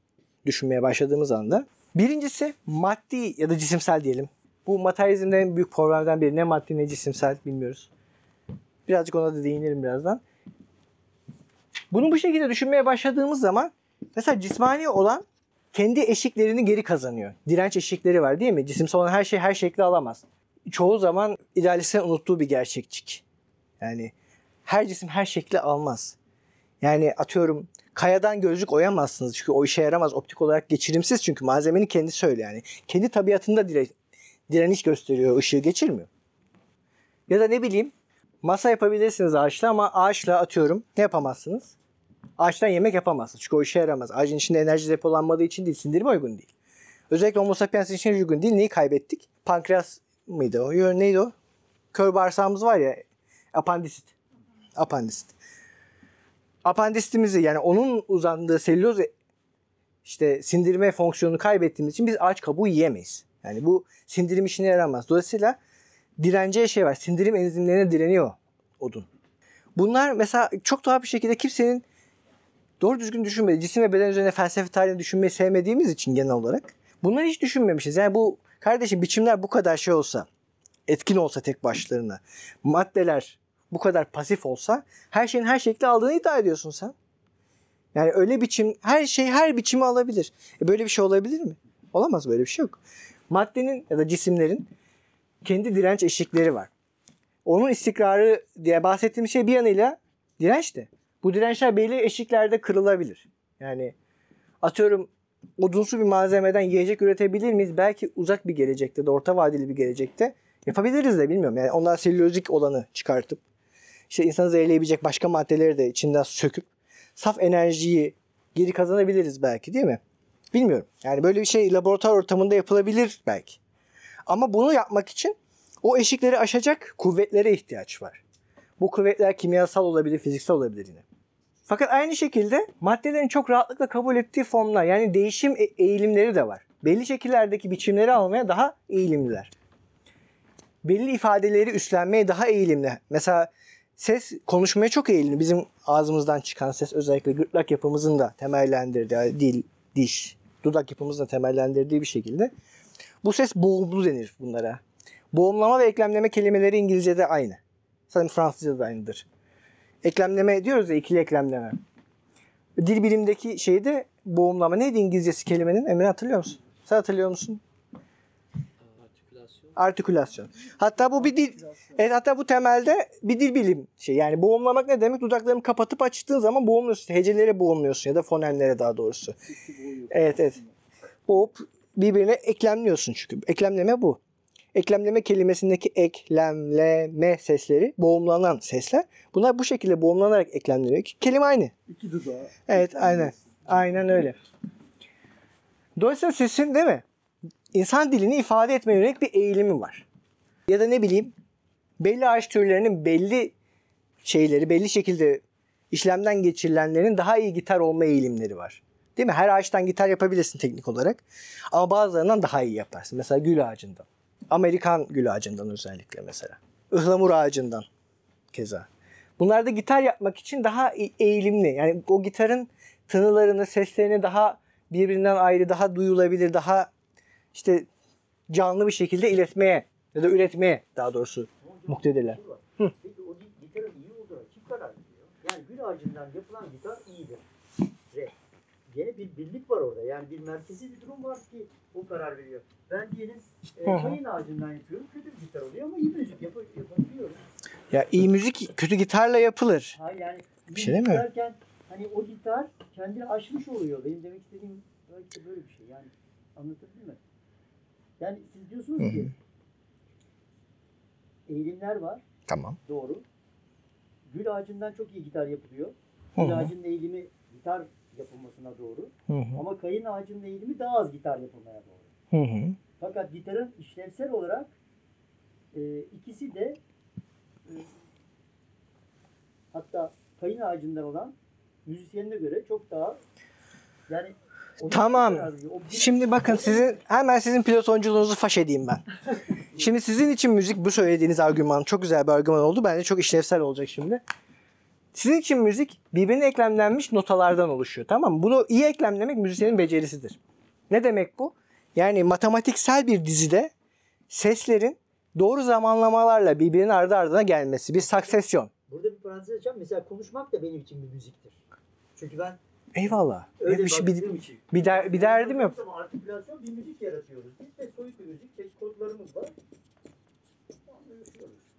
düşünmeye başladığımız anda birincisi maddi ya da cisimsel diyelim. Bu materyalizmde en büyük problemlerden biri. Ne maddi ne cisimsel bilmiyoruz. Birazcık ona da değinelim birazdan. Bunu bu şekilde düşünmeye başladığımız zaman mesela cismani olan kendi eşiklerini geri kazanıyor. Direnç eşikleri var değil mi? Cisimsel olan her şey her şekli alamaz. Çoğu zaman idealistlerin unuttuğu bir gerçekçik. Yani her cisim her şekli almaz. Yani atıyorum kayadan gözlük oyamazsınız çünkü o işe yaramaz. Optik olarak geçirimsiz çünkü malzemenin kendisi öyle yani. Kendi tabiatında dire, direniş gösteriyor, ışığı geçirmiyor. Ya da ne bileyim masa yapabilirsiniz ağaçla ama ağaçla atıyorum ne yapamazsınız? Ağaçtan yemek yapamazsınız çünkü o işe yaramaz. Ağacın içinde enerji depolanmadığı için değil, sindirime uygun değil. Özellikle Homo sapiens için uygun değil. Neyi kaybettik? Pankreas mıydı o? Yo, neydi o? Kör bağırsağımız var ya, apandisit. Apandisit apandisitimizi yani onun uzandığı selüloz işte sindirme fonksiyonunu kaybettiğimiz için biz ağaç kabuğu yiyemeyiz. Yani bu sindirim işine yaramaz. Dolayısıyla direneceği şey var. Sindirim enzimlerine direniyor odun. Bunlar mesela çok tuhaf bir şekilde kimsenin doğru düzgün düşünmediği, cisim ve beden üzerine felsefe tarihini düşünmeyi sevmediğimiz için genel olarak bunları hiç düşünmemişiz. Yani bu kardeşim biçimler bu kadar şey olsa, etkin olsa tek başlarına, maddeler bu kadar pasif olsa her şeyin her şekli aldığını iddia ediyorsun sen. Yani öyle biçim her şey her biçimi alabilir. E böyle bir şey olabilir mi? Olamaz böyle bir şey yok. Maddenin ya da cisimlerin kendi direnç eşikleri var. Onun istikrarı diye bahsettiğim şey bir yanıyla dirençti. Bu dirençler belli eşiklerde kırılabilir. Yani atıyorum odunsu bir malzemeden yiyecek üretebilir miyiz? Belki uzak bir gelecekte de orta vadeli bir gelecekte yapabiliriz de bilmiyorum. Yani onlar selülozik olanı çıkartıp işte insanı zehirleyebilecek başka maddeleri de içinden söküp saf enerjiyi geri kazanabiliriz belki değil mi? Bilmiyorum. Yani böyle bir şey laboratuvar ortamında yapılabilir belki. Ama bunu yapmak için o eşikleri aşacak kuvvetlere ihtiyaç var. Bu kuvvetler kimyasal olabilir, fiziksel olabilir yine. Fakat aynı şekilde maddelerin çok rahatlıkla kabul ettiği formlar yani değişim e- eğilimleri de var. Belli şekillerdeki biçimleri almaya daha eğilimliler. Belli ifadeleri üstlenmeye daha eğilimli. Mesela ses konuşmaya çok eğilimli. Bizim ağzımızdan çıkan ses özellikle gırtlak yapımızın da temellendirdiği, dil, diş, dudak yapımızın da temellendirdiği bir şekilde. Bu ses boğumlu denir bunlara. Boğumlama ve eklemleme kelimeleri İngilizce'de aynı. Sanırım Fransızca'da da aynıdır. Eklemleme diyoruz ya ikili eklemleme. Dil bilimdeki şeyde boğumlama neydi İngilizcesi kelimenin? Emre hatırlıyor musun? Sen hatırlıyor musun? Artikülasyon. Artikülasyon. Hatta bu bir dil Evet hatta bu temelde bir dil bilim şey. Yani boğumlamak ne demek? Dudaklarını kapatıp açtığın zaman boğumluyorsun. Hecelere boğumluyorsun ya da fonemlere daha doğrusu. Evet evet. Boğup birbirine eklemliyorsun çünkü. Eklemleme bu. Eklemleme kelimesindeki eklemleme sesleri boğumlanan sesler. Bunlar bu şekilde boğumlanarak eklemleniyor. Kelime aynı. İki dudağı. Evet aynen. Aynen öyle. Dolayısıyla sesin değil mi? İnsan dilini ifade etmeye yönelik bir eğilimi var. Ya da ne bileyim belli ağaç türlerinin belli şeyleri belli şekilde işlemden geçirilenlerin daha iyi gitar olma eğilimleri var. Değil mi? Her ağaçtan gitar yapabilirsin teknik olarak. Ama bazılarından daha iyi yaparsın. Mesela gül ağacından. Amerikan gül ağacından özellikle mesela. Ihlamur ağacından keza. Bunlar da gitar yapmak için daha eğilimli. Yani o gitarın tınılarını, seslerini daha birbirinden ayrı, daha duyulabilir, daha işte canlı bir şekilde iletmeye ya da üretmeye daha doğrusu muktedirler. Peki o gi- gitarın iyi olduğuna kim karar veriyor? Yani gül ağacından yapılan gitar iyidir. Gene bir birlik var orada. Yani bir merkezi bir durum var ki o karar veriyor. Ben diyelim e, kayın ağacından yapıyorum. Kötü bir gitar oluyor ama iyi müzik yap yapabiliyorum. Ya iyi müzik kötü gitarla yapılır. Ha yani Bir şey demiyorum. derken hani o gitar kendini aşmış oluyor. Benim demek istediğim belki böyle bir şey. Yani anlatabildim mi? Yani siz diyorsunuz Hı hı. ki eğilimler var. Tamam. Doğru. Gül ağacından çok iyi gitar yapılıyor. Gül ağacının eğilimi gitar yapılmasına doğru. Hı hı. Ama kayın ağacının eğilimi daha az gitar yapılmaya doğru. Hı hı. Fakat gitarın işlevsel olarak e, ikisi de e, hatta kayın ağacından olan müzisyenine göre çok daha yani Tamam. Şimdi bakın sizin hemen sizin pilotonculuğunuzu faş edeyim ben. Şimdi sizin için müzik bu söylediğiniz argüman çok güzel bir argüman oldu. Bence çok işlevsel olacak şimdi. Sizin için müzik birbirine eklemlenmiş notalardan oluşuyor. Tamam mı? Bunu iyi eklemlemek müzisyenin becerisidir. Ne demek bu? Yani matematiksel bir dizide seslerin doğru zamanlamalarla birbirinin ardı ardına gelmesi. Bir saksesyon. Burada bir parantez açacağım. Mesela konuşmak da benim için bir müziktir. Çünkü ben Eyvallah. Öyle bir, şey- bir, bir, der, bir derdim yok. Ama artikülasyon bir müzik yaratıyoruz. Biz de soyut bir müzik, çeşit kodlarımız var.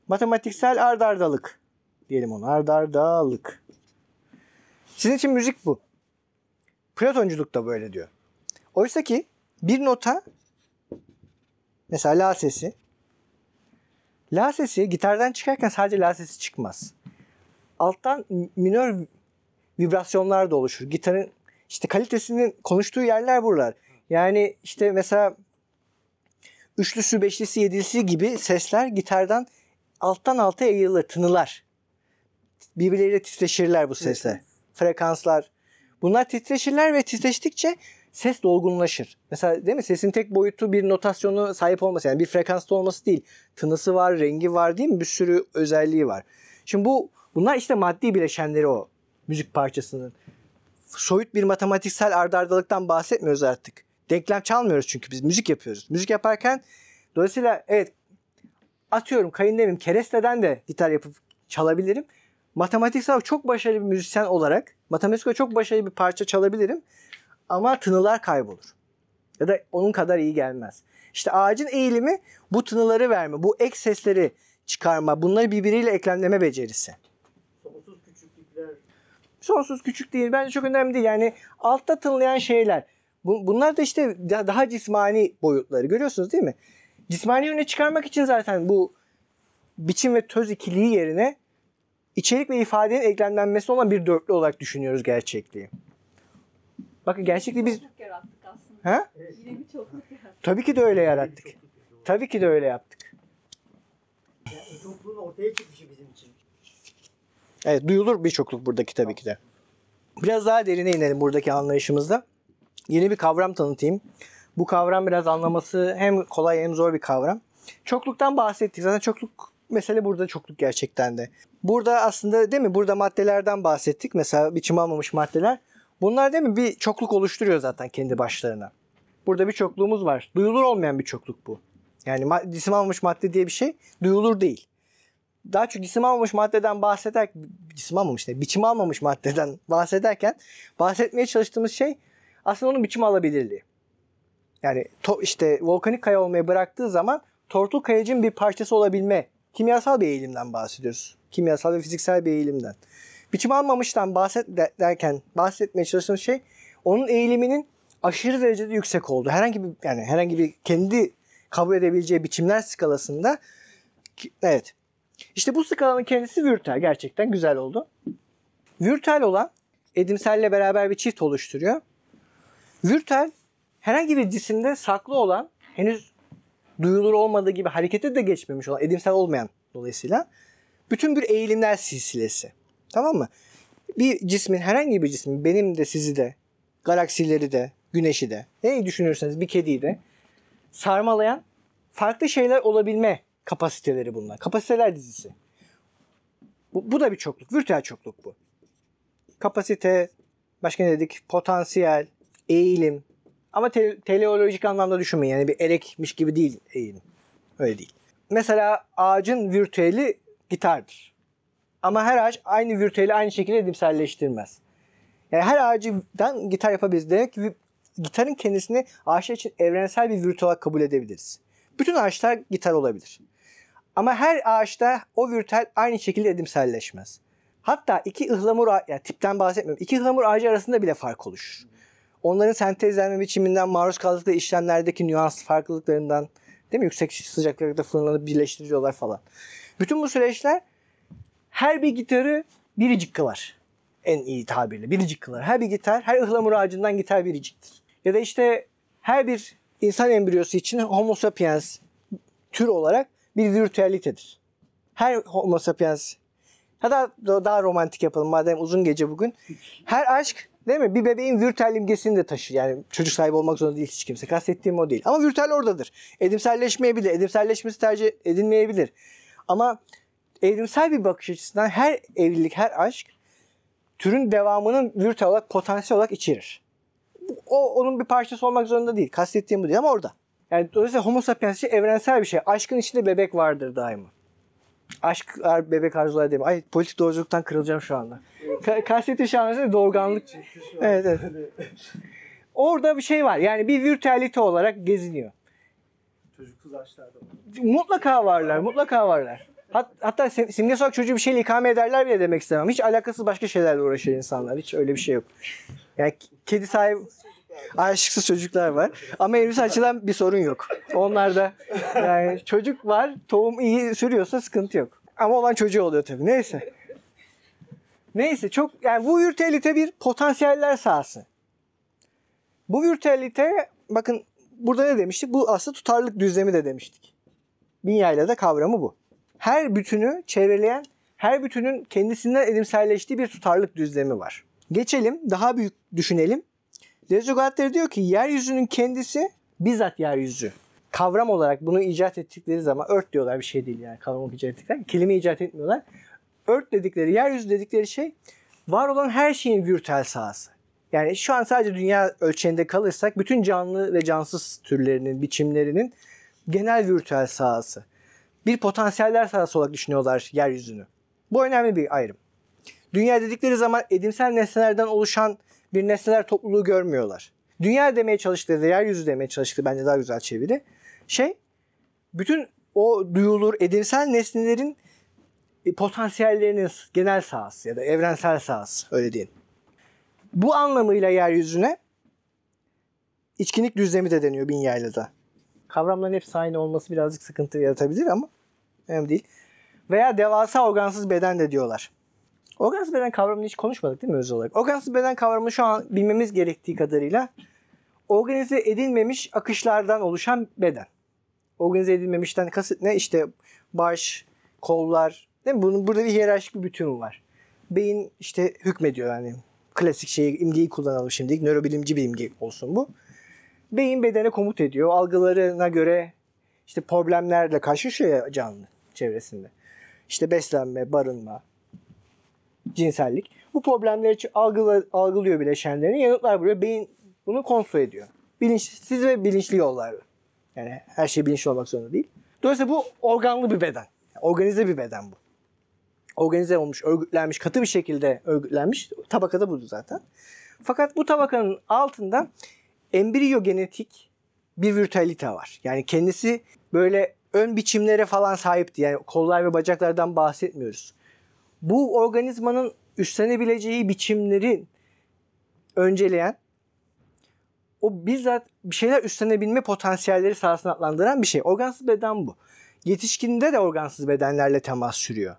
Matematiksel ardardalık diyelim onu. Ardardalık. Sizin için müzik bu. Platonculuk da böyle diyor. Oysa ki bir nota mesela la sesi la sesi gitardan çıkarken sadece la sesi çıkmaz. Alttan minör vibrasyonlar da oluşur. Gitarın işte kalitesinin konuştuğu yerler buralar. Yani işte mesela üçlüsü, beşlisi, yedilisi gibi sesler gitardan alttan alta yayılır, tınılar. Birbirleriyle titreşirler bu sesler. Frekanslar. Bunlar titreşirler ve titreştikçe ses dolgunlaşır. Mesela değil mi? Sesin tek boyutu bir notasyonu sahip olması. Yani bir frekansta olması değil. Tınısı var, rengi var değil mi? Bir sürü özelliği var. Şimdi bu bunlar işte maddi bileşenleri o müzik parçasının. Soyut bir matematiksel ardardalıktan bahsetmiyoruz artık. Denklem çalmıyoruz çünkü biz müzik yapıyoruz. Müzik yaparken dolayısıyla evet atıyorum kayın demeyeyim keresteden de gitar yapıp çalabilirim. Matematiksel çok başarılı bir müzisyen olarak matematiksel çok başarılı bir parça çalabilirim. Ama tınılar kaybolur. Ya da onun kadar iyi gelmez. İşte ağacın eğilimi bu tınıları verme, bu ek sesleri çıkarma, bunları birbiriyle eklemleme becerisi. Sonsuz küçüklükler. Sonsuz küçük değil. Bence çok önemli değil. Yani altta tınlayan şeyler. Bu- Bunlar da işte da- daha cismani boyutları. Görüyorsunuz değil mi? Cismani yöne çıkarmak için zaten bu biçim ve töz ikiliği yerine içerik ve ifadenin eklemlenmesi olan bir dörtlü olarak düşünüyoruz gerçekliği. Bakın gerçekliği biz... Çokluk yarattık aslında. Ha? Yine bir çokluk yarattık. Tabii ki de öyle yarattık. Tabii ki de öyle yaptık. Yani çokluğun ortaya çıkışı bizim için. Evet duyulur bir çokluk buradaki tabii ki de. Biraz daha derine inelim buradaki anlayışımızda. Yeni bir kavram tanıtayım. Bu kavram biraz anlaması hem kolay hem zor bir kavram. Çokluktan bahsettik. Zaten çokluk mesele burada çokluk gerçekten de. Burada aslında değil mi? Burada maddelerden bahsettik. Mesela biçim almamış maddeler. Bunlar değil mi? Bir çokluk oluşturuyor zaten kendi başlarına. Burada bir çokluğumuz var. Duyulur olmayan bir çokluk bu. Yani cisim almamış madde diye bir şey duyulur değil daha çok cisim almamış maddeden bahseder cisim almamış ne biçim almamış maddeden bahsederken bahsetmeye çalıştığımız şey aslında onun biçim alabilirliği. Yani to, işte volkanik kaya olmayı bıraktığı zaman tortul kayacın bir parçası olabilme kimyasal bir eğilimden bahsediyoruz. Kimyasal ve fiziksel bir eğilimden. Biçim almamıştan bahset de- derken bahsetmeye çalıştığımız şey onun eğiliminin aşırı derecede yüksek olduğu. Herhangi bir yani herhangi bir kendi kabul edebileceği biçimler skalasında evet işte bu skalanın kendisi Vürtel. Gerçekten güzel oldu. Vürtel olan edimselle beraber bir çift oluşturuyor. Vürtel herhangi bir cisimde saklı olan henüz duyulur olmadığı gibi harekete de geçmemiş olan edimsel olmayan dolayısıyla bütün bir eğilimler silsilesi. Tamam mı? Bir cismin herhangi bir cismin benim de sizi de galaksileri de güneşi de neyi düşünürseniz bir kediyi de sarmalayan farklı şeyler olabilme kapasiteleri bunlar. Kapasiteler dizisi. Bu, bu da bir çokluk. Virtüel çokluk bu. Kapasite, başka ne dedik? Potansiyel, eğilim. Ama te- teleolojik anlamda düşünmeyin. Yani bir elekmiş gibi değil eğilim. Öyle değil. Mesela ağacın virtüeli gitardır. Ama her ağaç aynı virtüeli aynı şekilde edimselleştirmez. Yani her ağacından gitar yapabiliriz. Demek ki gitarın kendisini ağaçlar için evrensel bir virtü olarak kabul edebiliriz. Bütün ağaçlar gitar olabilir. Ama her ağaçta o virtüel aynı şekilde edimselleşmez. Hatta iki ıhlamur ağacı, yani tipten bahsetmiyorum. İki ıhlamur ağacı arasında bile fark oluşur. Onların sentezlenme biçiminden, maruz kaldıkları işlemlerdeki nüans farklılıklarından, değil mi? Yüksek sıcaklıkta fırınlanıp birleştiriyorlar falan. Bütün bu süreçler her bir gitarı biricik kılar. En iyi tabirle biricik kılar. Her bir gitar, her ıhlamur ağacından gitar biriciktir. Ya da işte her bir insan embriyosu için homo sapiens tür olarak bir virtüelitedir. Her homo sapiens ya da daha romantik yapalım madem uzun gece bugün. Her aşk değil mi? Bir bebeğin virtüel imgesini de taşır. Yani çocuk sahibi olmak zorunda değil hiç kimse. Kastettiğim o değil. Ama virtüel oradadır. Edimselleşmeyebilir. Edimselleşmesi tercih edilmeyebilir. Ama evrimsel bir bakış açısından her evlilik, her aşk türün devamının virtüel olarak, potansiyel olarak içerir. O onun bir parçası olmak zorunda değil. Kastettiğim bu değil ama orada. Yani dolayısıyla homo sapiens için evrensel bir şey. Aşkın içinde bebek vardır daima. Aşk er, bebek arzular değil mi? Ay politik doğruculuktan kırılacağım şu anda. Ka- kastettiği şey anlaşılıyor. Doğurganlık. Evet evet. Orada bir şey var. Yani bir virtüelite olarak geziniyor. Çocuksuz açlarda. Mutlaka varlar. Mutlaka varlar. Hat, hatta sim- simge olarak çocuğu bir şeyle ikame ederler bile demek istemem. Hiç alakasız başka şeylerle uğraşır insanlar. Hiç öyle bir şey yok. Yani kedi sahibi aşıksız çocuklar var. Ama evlisi açılan bir sorun yok. Onlarda yani çocuk var. Tohum iyi sürüyorsa sıkıntı yok. Ama olan çocuğu oluyor tabii. Neyse. Neyse çok yani bu virtüelite bir potansiyeller sahası. Bu virtüelite bakın burada ne demiştik? Bu aslında tutarlılık düzlemi de demiştik. Bin yayla da kavramı bu. Her bütünü çevreleyen, her bütünün kendisinden edimselleştiği bir tutarlılık düzlemi var. Geçelim, daha büyük düşünelim. Lezogatleri diyor ki yeryüzünün kendisi bizzat yeryüzü. Kavram olarak bunu icat ettikleri zaman ört diyorlar bir şey değil yani kavram icat ettikleri. Kelime icat etmiyorlar. Ört dedikleri, yeryüzü dedikleri şey var olan her şeyin virtüel sahası. Yani şu an sadece dünya ölçeğinde kalırsak bütün canlı ve cansız türlerinin, biçimlerinin genel virtüel sahası. Bir potansiyeller sahası olarak düşünüyorlar yeryüzünü. Bu önemli bir ayrım. Dünya dedikleri zaman edimsel nesnelerden oluşan bir nesneler topluluğu görmüyorlar. Dünya demeye çalıştıkları, yeryüzü demeye çalıştıkları bence daha güzel çeviri. Şey, bütün o duyulur edimsel nesnelerin e, potansiyellerinin genel sahası ya da evrensel sahası öyle diyelim. Bu anlamıyla yeryüzüne içkinlik düzlemi de deniyor bin yaylada. Kavramların hepsi aynı olması birazcık sıkıntı yaratabilir ama önemli değil. Veya devasa organsız beden de diyorlar. Organsız beden kavramını hiç konuşmadık değil mi öz olarak? Organsız beden kavramı şu an bilmemiz gerektiği kadarıyla organize edilmemiş akışlardan oluşan beden. Organize edilmemişten kasıt ne? İşte baş, kollar, değil mi? Bunun burada bir hiyerarşik bir bütün var. Beyin işte hükmediyor yani. Klasik şeyi, imgeyi kullanalım şimdilik. Nörobilimci bir imge olsun bu. Beyin bedene komut ediyor. Algılarına göre işte problemlerle karşılaşıyor ya canlı çevresinde. İşte beslenme, barınma, cinsellik. Bu problemleri algıla, algılıyor bileşenlerini. Yanıtlar buluyor. Beyin bunu kontrol ediyor. Bilinçsiz ve bilinçli yollarla. Yani her şey bilinçli olmak zorunda değil. Dolayısıyla bu organlı bir beden. Organize bir beden bu. Organize olmuş, örgütlenmiş, katı bir şekilde örgütlenmiş. Tabakada budur zaten. Fakat bu tabakanın altında embriyo genetik bir virtüelite var. Yani kendisi böyle ön biçimlere falan sahipti. Yani kollar ve bacaklardan bahsetmiyoruz. Bu organizmanın üstlenebileceği biçimleri önceleyen o bizzat bir şeyler üstlenebilme potansiyelleri sahasına adlandıran bir şey. Organsız beden bu. Yetişkinde de organsız bedenlerle temas sürüyor.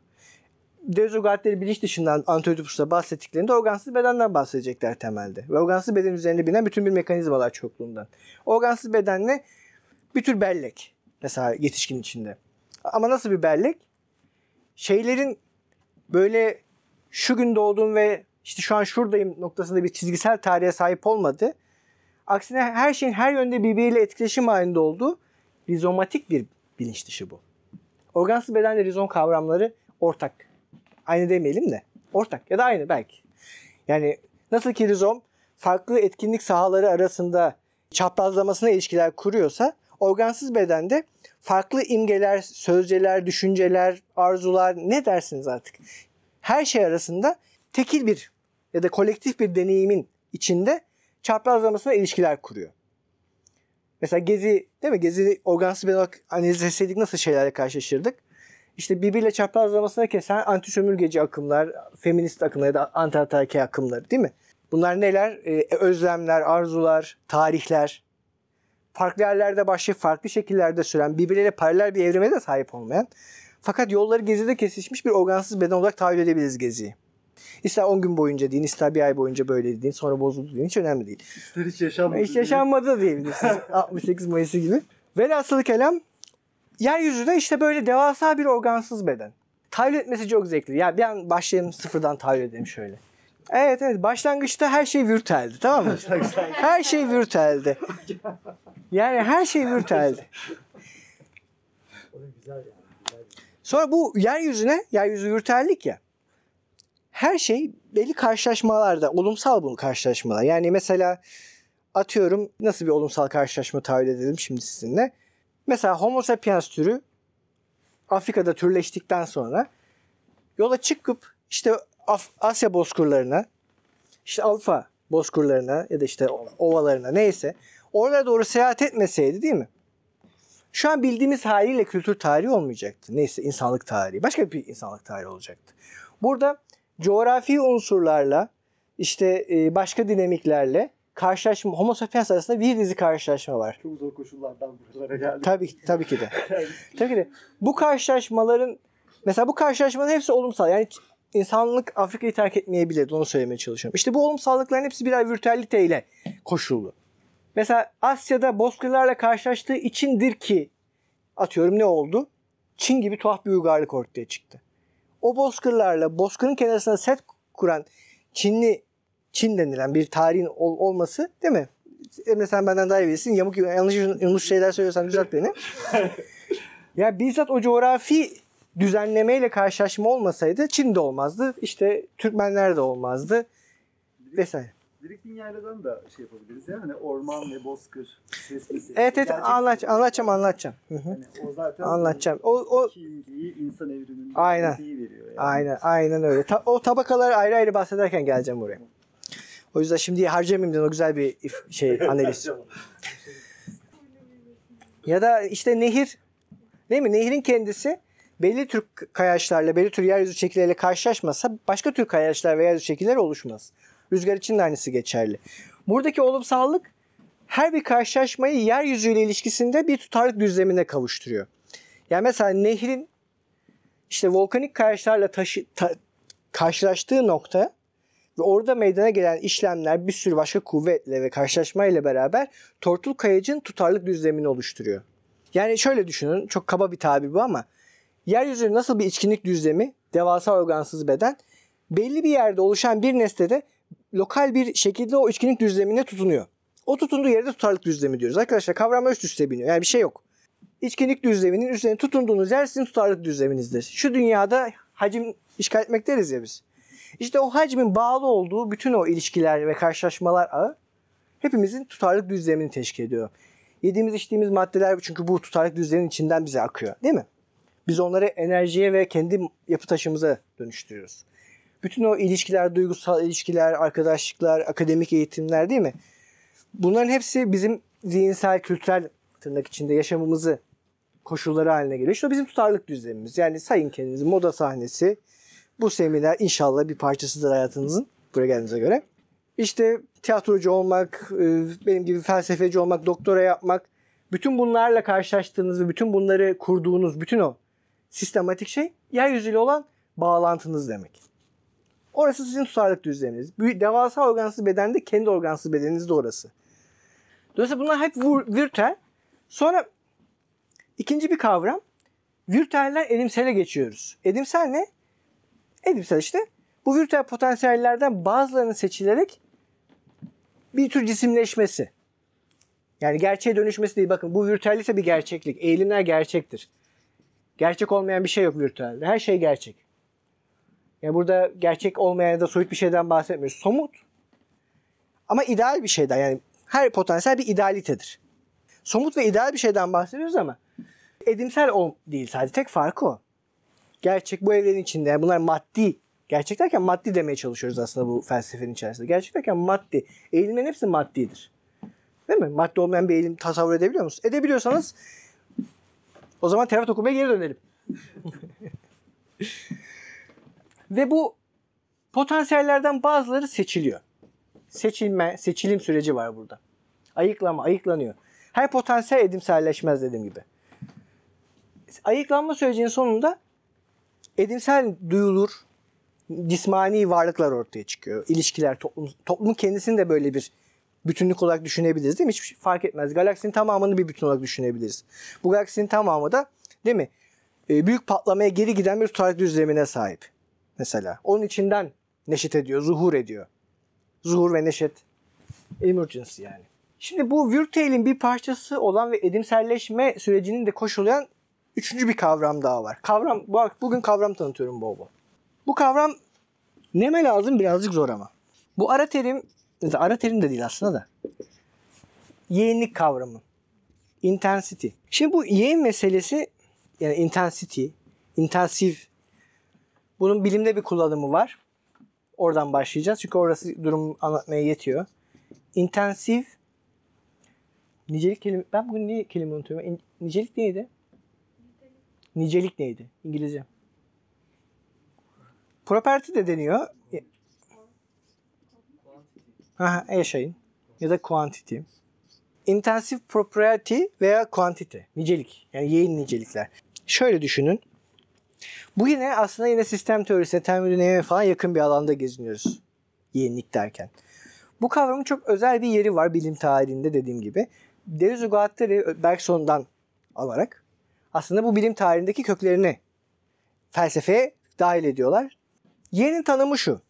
Dezogatleri bilinç dışından Antioidipus'ta bahsettiklerinde organsız bedenden bahsedecekler temelde. Ve organsız beden üzerinde binen bütün bir mekanizmalar çokluğundan. Organsız bedenle bir tür bellek. Mesela yetişkin içinde. Ama nasıl bir bellek? Şeylerin böyle şu gün doğdum ve işte şu an şuradayım noktasında bir çizgisel tarihe sahip olmadı. Aksine her şeyin her yönde birbiriyle etkileşim halinde olduğu rizomatik bir bilinç dışı bu. Organsız bedenle rizom kavramları ortak. Aynı demeyelim de ortak ya da aynı belki. Yani nasıl ki rizom farklı etkinlik sahaları arasında çaprazlamasına ilişkiler kuruyorsa organsız bedende farklı imgeler, sözceler, düşünceler, arzular ne dersiniz artık. Her şey arasında tekil bir ya da kolektif bir deneyimin içinde çaprazlamasına ilişkiler kuruyor. Mesela Gezi değil mi? Gezi organsız beden olarak analiz etseydik nasıl şeylerle karşılaşırdık? İşte birbiriyle çaprazlamasına kesen anti sömürgeci akımlar, feminist akımlar ya da anti akımları değil mi? Bunlar neler? Ee, özlemler, arzular, tarihler. Farklı yerlerde başlayıp farklı şekillerde süren, birbirleriyle paralel bir evrime de sahip olmayan. Fakat yolları Gezi'de kesişmiş bir organsız beden olarak tahayyül edebiliriz Gezi'yi. İster 10 gün boyunca deyin, ister bir ay boyunca böyle deyin, sonra bozuldu deyin. Hiç önemli değil. İster hiç yaşanmadı. Hiç yaşanmadı diyebilirsiniz. 68 Mayıs'ı gibi. Velhasılı kelam yeryüzünde işte böyle devasa bir organsız beden. Tahayyül etmesi çok zevkli. Ya bir an başlayalım sıfırdan tahayyül edelim şöyle. Evet evet başlangıçta her şey virtüeldi tamam mı? her şey virtüeldi. Yani her şey virtüeldi. Sonra bu yeryüzüne, yeryüzü virtüellik ya. Her şey belli karşılaşmalarda, olumsal bu karşılaşmalar. Yani mesela atıyorum nasıl bir olumsal karşılaşma tahayyül edelim şimdi sizinle. Mesela Homo sapiens türü Afrika'da türleştikten sonra yola çıkıp işte Af- Asya bozkırlarına, işte Avrupa bozkırlarına ya da işte ovalarına neyse oralara doğru seyahat etmeseydi değil mi? Şu an bildiğimiz haliyle kültür tarihi olmayacaktı. Neyse insanlık tarihi. Başka bir insanlık tarihi olacaktı. Burada coğrafi unsurlarla işte e, başka dinamiklerle karşılaşma, homo sapiens arasında bir dizi karşılaşma var. Çok zor koşullardan buralara geldik. Tabii tabii ki de. tabii ki de. Bu karşılaşmaların mesela bu karşılaşmaların hepsi olumsal. Yani insanlık Afrika'yı terk etmeyebilirdi. Onu söylemeye çalışıyorum. İşte bu olumsallıkların hepsi birer virtüeliteyle koşullu. Mesela Asya'da bozkırlarla karşılaştığı içindir ki atıyorum ne oldu? Çin gibi tuhaf bir uygarlık ortaya çıktı. O bozkırlarla bozkırın kenarına set kuran Çinli Çin denilen bir tarihin ol- olması değil mi? Emre sen benden daha iyi bilirsin. Yamuk yanlış yanlış şeyler söylüyorsan düzelt beni. ya bizzat o coğrafi düzenlemeyle karşılaşma olmasaydı Çin'de olmazdı. İşte Türkmenler de olmazdı. Vesaire. Direkt dünyalardan da şey yapabiliriz ya. Hani orman ve bozkır meselesi. Evet evet Gerçek- anlat, anlatacağım anlatacağım. Hı hı. Hani o zaten Anlatacağım. O, o kimliği insan evriminin Aynen. veriyor yani. Aynen, aynen öyle. Ta- o tabakaları ayrı ayrı bahsederken geleceğim oraya. O yüzden şimdi harcamayayım dedim o güzel bir şey analiz. ya da işte nehir, değil mi? Nehrin kendisi belli tür kayaçlarla, belli tür yeryüzü şekilleriyle karşılaşmasa başka tür kayaçlar ve yeryüzü şekilleri oluşmaz. Rüzgar için de aynısı geçerli. Buradaki olumsallık her bir karşılaşmayı yeryüzüyle ilişkisinde bir tutarlık düzlemine kavuşturuyor. Yani mesela nehrin işte volkanik kayaçlarla taşı, ta- karşılaştığı nokta ve orada meydana gelen işlemler bir sürü başka kuvvetle ve karşılaşmayla beraber tortul kayacın tutarlık düzlemini oluşturuyor. Yani şöyle düşünün, çok kaba bir tabir bu ama yeryüzünün nasıl bir içkinlik düzlemi, devasa organsız beden, belli bir yerde oluşan bir nesnede lokal bir şekilde o içkinlik düzlemine tutunuyor. O tutunduğu yerde tutarlık düzlemi diyoruz. Arkadaşlar kavramlar üst üste biniyor. Yani bir şey yok. İçkinlik düzleminin üzerine tutunduğunuz yer sizin tutarlık düzleminizdir. Şu dünyada hacim işgal etmek deriz ya biz. İşte o hacmin bağlı olduğu bütün o ilişkiler ve karşılaşmalar ağı hepimizin tutarlık düzlemini teşkil ediyor. Yediğimiz içtiğimiz maddeler çünkü bu tutarlık düzlemin içinden bize akıyor değil mi? Biz onları enerjiye ve kendi yapı taşımıza dönüştürüyoruz. Bütün o ilişkiler, duygusal ilişkiler, arkadaşlıklar, akademik eğitimler değil mi? Bunların hepsi bizim zihinsel, kültürel tırnak içinde yaşamımızı koşulları haline geliyor. İşte bizim tutarlık düzlemimiz. Yani sayın kendinizi moda sahnesi. Bu seminer inşallah bir parçasıdır hayatınızın buraya geldiğinize göre. İşte tiyatrocu olmak, e, benim gibi felsefeci olmak, doktora yapmak. Bütün bunlarla karşılaştığınız ve bütün bunları kurduğunuz bütün o sistematik şey yeryüzüyle olan bağlantınız demek. Orası sizin tutarlık düzleminiz. Büyük, devasa organsız bedende kendi organsız bedeniniz de orası. Dolayısıyla bunlar hep virtüel. Sonra ikinci bir kavram. Virtüeller edimsele geçiyoruz. Edimsel ne? Edimsel işte bu virtüel potansiyellerden bazılarının seçilerek bir tür cisimleşmesi. Yani gerçeğe dönüşmesi değil. Bakın bu virtüellikse bir gerçeklik. Eğilimler gerçektir. Gerçek olmayan bir şey yok virtüelde. Her şey gerçek. Yani burada gerçek olmayan ya da soyut bir şeyden bahsetmiyoruz. Somut. Ama ideal bir şeyden. Yani her potansiyel bir idealitedir. Somut ve ideal bir şeyden bahsediyoruz ama edimsel ol değil sadece. Tek farkı o. Gerçek bu evrenin içinde. Yani bunlar maddi. Gerçek derken maddi demeye çalışıyoruz aslında bu felsefenin içerisinde. Gerçek derken maddi. Eğilimlerin hepsi maddidir. Değil mi? Maddi olmayan bir eğilim tasavvur edebiliyor musunuz? Edebiliyorsanız o zaman terapi okumaya geri dönelim. Ve bu potansiyellerden bazıları seçiliyor. Seçilme, seçilim süreci var burada. Ayıklama, ayıklanıyor. Her potansiyel edimselleşmez dediğim gibi. Ayıklanma sürecinin sonunda edimsel duyulur, cismani varlıklar ortaya çıkıyor. İlişkiler, toplum, toplumun kendisini de böyle bir bütünlük olarak düşünebiliriz değil mi? Hiçbir şey fark etmez. Galaksinin tamamını bir bütün olarak düşünebiliriz. Bu galaksinin tamamı da değil mi? Ee, büyük patlamaya geri giden bir tutarlık düzlemine sahip. Mesela. Onun içinden neşet ediyor, zuhur ediyor. Zuhur ve neşet. Emergency yani. Şimdi bu Virtual'in bir parçası olan ve edimselleşme sürecinin de koşulayan üçüncü bir kavram daha var. Kavram, bak bugün kavram tanıtıyorum bol bol. Bu kavram neme lazım birazcık zor ama. Bu ara terim, ara terim de değil aslında da. Yeğenlik kavramı. Intensity. Şimdi bu yeğen meselesi yani intensity, intensif bunun bilimde bir kullanımı var. Oradan başlayacağız. Çünkü orası durum anlatmaya yetiyor. İntensif nicelik kelime ben bugün niye kelime unutuyorum? Nicelik neydi? Nicelik neydi? İngilizce. Property de deniyor. Aha, yaşayın. Ya da quantity. Intensif property veya quantity. Nicelik. Yani yayın nicelikler. Şöyle düşünün. Bu yine aslında yine sistem teorisine, termodinamiğe falan yakın bir alanda geziniyoruz. Yenilik derken. Bu kavramın çok özel bir yeri var bilim tarihinde dediğim gibi. Deleuze Guattari Bergson'dan alarak aslında bu bilim tarihindeki köklerini felsefeye dahil ediyorlar. Yerin tanımı şu.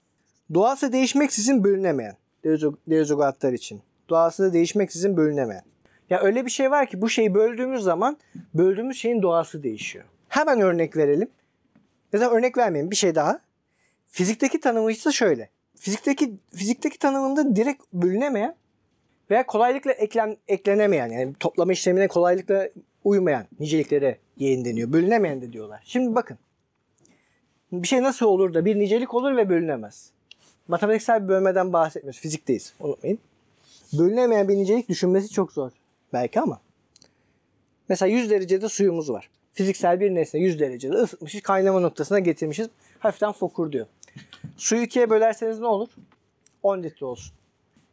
Doğası değişmeksizin bölünemeyen. Guattari için. Doğası da değişmeksizin bölünemeyen. Ya öyle bir şey var ki bu şeyi böldüğümüz zaman böldüğümüz şeyin doğası değişiyor. Hemen örnek verelim. Da örnek vermeyelim bir şey daha. Fizikteki tanımı ise şöyle. Fizikteki fizikteki tanımında direkt bölünemeyen veya kolaylıkla eklem, eklenemeyen yani toplama işlemine kolaylıkla uymayan niceliklere yeğen deniyor. Bölünemeyen de diyorlar. Şimdi bakın. Bir şey nasıl olur da bir nicelik olur ve bölünemez. Matematiksel bir bölmeden bahsetmiyoruz. Fizikteyiz. Unutmayın. Bölünemeyen bir nicelik düşünmesi çok zor. Belki ama. Mesela 100 derecede suyumuz var. Fiziksel bir nesne 100 derecede ısıtmışız. Kaynama noktasına getirmişiz. Hafiften fokur diyor. Suyu ikiye bölerseniz ne olur? 10 litre olsun.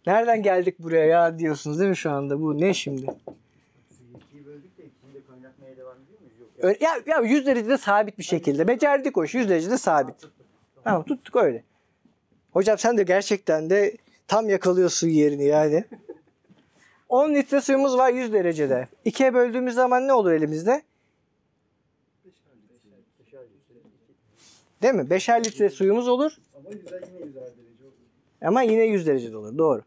Nereden geldik buraya ya diyorsunuz değil mi şu anda? Bu ne şimdi? Ya, ya 100 derecede sabit bir şekilde. Becerdik o işi. 100 derecede sabit. Tamam tuttuk öyle. Hocam sen de gerçekten de tam yakalıyorsun yerini yani. 10 litre suyumuz var 100 derecede. İkiye böldüğümüz zaman ne olur elimizde? Değil mi? 5'er litre suyumuz olur Ama yine yüzer derece olur. ama yine 100 derecede olur. Doğru.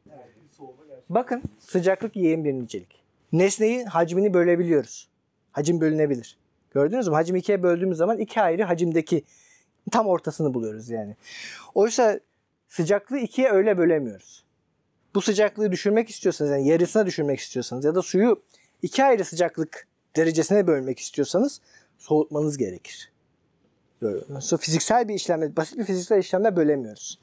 Bakın sıcaklık yeğen bir nicelik. Nesneyi hacmini bölebiliyoruz. Hacim bölünebilir. Gördünüz mü? Hacmi ikiye böldüğümüz zaman iki ayrı hacimdeki tam ortasını buluyoruz yani. Oysa sıcaklığı ikiye öyle bölemiyoruz. Bu sıcaklığı düşürmek istiyorsanız yani yarısına düşürmek istiyorsanız ya da suyu iki ayrı sıcaklık derecesine bölmek istiyorsanız soğutmanız gerekir. So, fiziksel bir işlemle, basit bir fiziksel işlemle bölemiyoruz.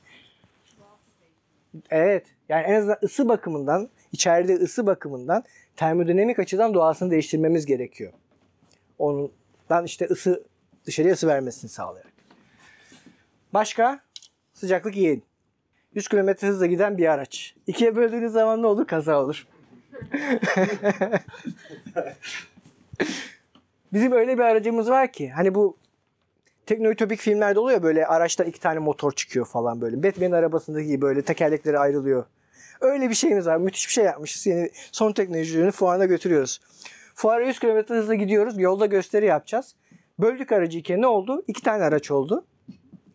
Evet. Yani en azından ısı bakımından, içeride ısı bakımından termodinamik açıdan doğasını değiştirmemiz gerekiyor. Ondan işte ısı dışarıya ısı vermesini sağlayarak. Başka? Sıcaklık yeğen. 100 km hızla giden bir araç. İkiye böldüğünüz zaman ne olur? Kaza olur. Bizim öyle bir aracımız var ki hani bu teknoütopik filmlerde oluyor böyle araçtan iki tane motor çıkıyor falan böyle. Batman'in arabasındaki böyle tekerlekleri ayrılıyor. Öyle bir şeyimiz var. Müthiş bir şey yapmışız. Yani son teknolojilerini fuarına götürüyoruz. Fuara 100 km hızla gidiyoruz. Yolda gösteri yapacağız. Böldük aracı ikiye ne oldu? İki tane araç oldu.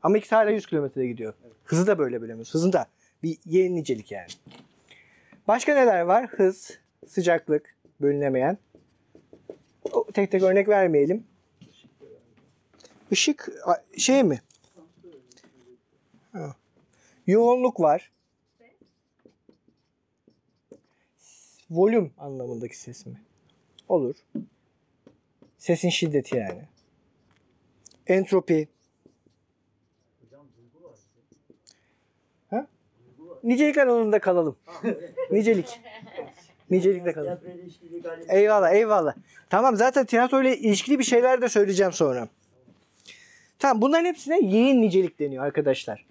Ama ikisi hala 100 kilometrede gidiyor. Hızı da böyle bölemiyoruz. Hızın da bir yeni nicelik yani. Başka neler var? Hız, sıcaklık, bölünemeyen. O, tek tek örnek vermeyelim. Işık şey mi? Yoğunluk var. Volüm anlamındaki ses mi? Olur. Sesin şiddeti yani. Entropi. Hocam duygu var. Nicelikler alanında kalalım. Nicelik. Nicelikle kalalım. Eyvallah eyvallah. Tamam zaten tiyatro ile ilişkili bir şeyler de söyleyeceğim sonra. Tamam bunların hepsine yeğen nicelik deniyor arkadaşlar.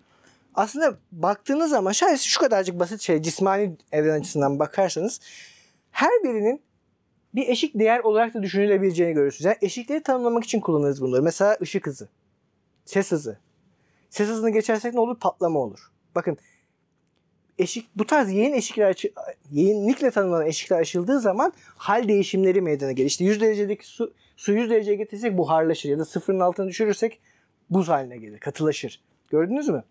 Aslında baktığınız zaman şayet şu kadarcık basit şey cismani evren açısından bakarsanız her birinin bir eşik değer olarak da düşünülebileceğini görürsünüz. Yani eşikleri tanımlamak için kullanırız bunları. Mesela ışık hızı, ses hızı. Ses hızını geçersek ne olur? Patlama olur. Bakın eşik bu tarz yeğen eşikler yeğenlikle tanımlanan eşikler aşıldığı zaman hal değişimleri meydana gelir. İşte 100 derecedeki su, su 100 dereceye getirsek buharlaşır ya da sıfırın altına düşürürsek buz haline gelir, katılaşır. Gördünüz mü?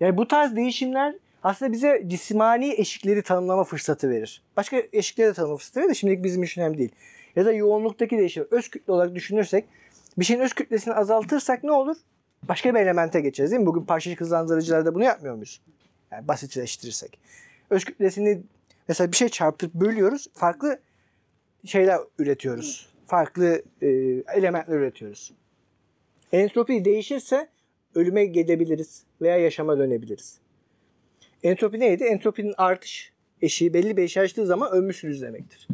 Yani bu tarz değişimler aslında bize cismani eşikleri tanımlama fırsatı verir. Başka eşikleri de tanımlama fırsatı verir de şimdilik bizim için önemli değil. Ya da yoğunluktaki değişim. Öz kütle olarak düşünürsek bir şeyin öz kütlesini azaltırsak ne olur? Başka bir elemente geçeriz değil mi? Bugün parçacık hızlandırıcılarda bunu yapmıyor muyuz? Yani basitleştirirsek. Öz kütlesini mesela bir şey çarptırıp bölüyoruz. Farklı şeyler üretiyoruz. Farklı e, elementler üretiyoruz. Entropi değişirse ölüme gidebiliriz veya yaşama dönebiliriz. Entropi neydi? Entropinin artış eşiği belli bir eşiği aştığı zaman ölmüşsünüz demektir.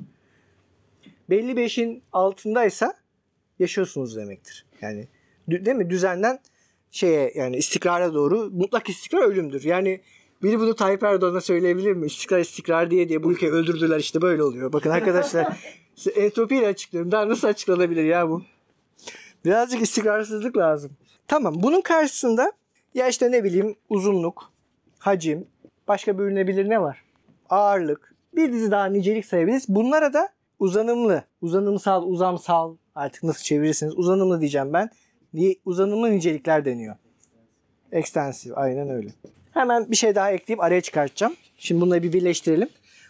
Belli bir eşiğin altındaysa yaşıyorsunuz demektir. Yani değil mi? Düzenden şeye yani istikrara doğru mutlak istikrar ölümdür. Yani biri bunu Tayyip Erdoğan'a söyleyebilir mi? İstikrar istikrar diye diye bu ülkeyi öldürdüler işte böyle oluyor. Bakın arkadaşlar entropiyle açıklıyorum. Daha nasıl açıklanabilir ya bu? Birazcık istikrarsızlık lazım. Tamam bunun karşısında ya işte ne bileyim uzunluk, hacim, başka bölünebilir ne var? Ağırlık, bir dizi daha nicelik sayabiliriz. Bunlara da uzanımlı, uzanımsal, uzamsal artık nasıl çevirirsiniz uzanımlı diyeceğim ben. Uzanımlı nicelikler deniyor. Extensive aynen öyle. Hemen bir şey daha ekleyip araya çıkartacağım. Şimdi bunları bir birleştirelim.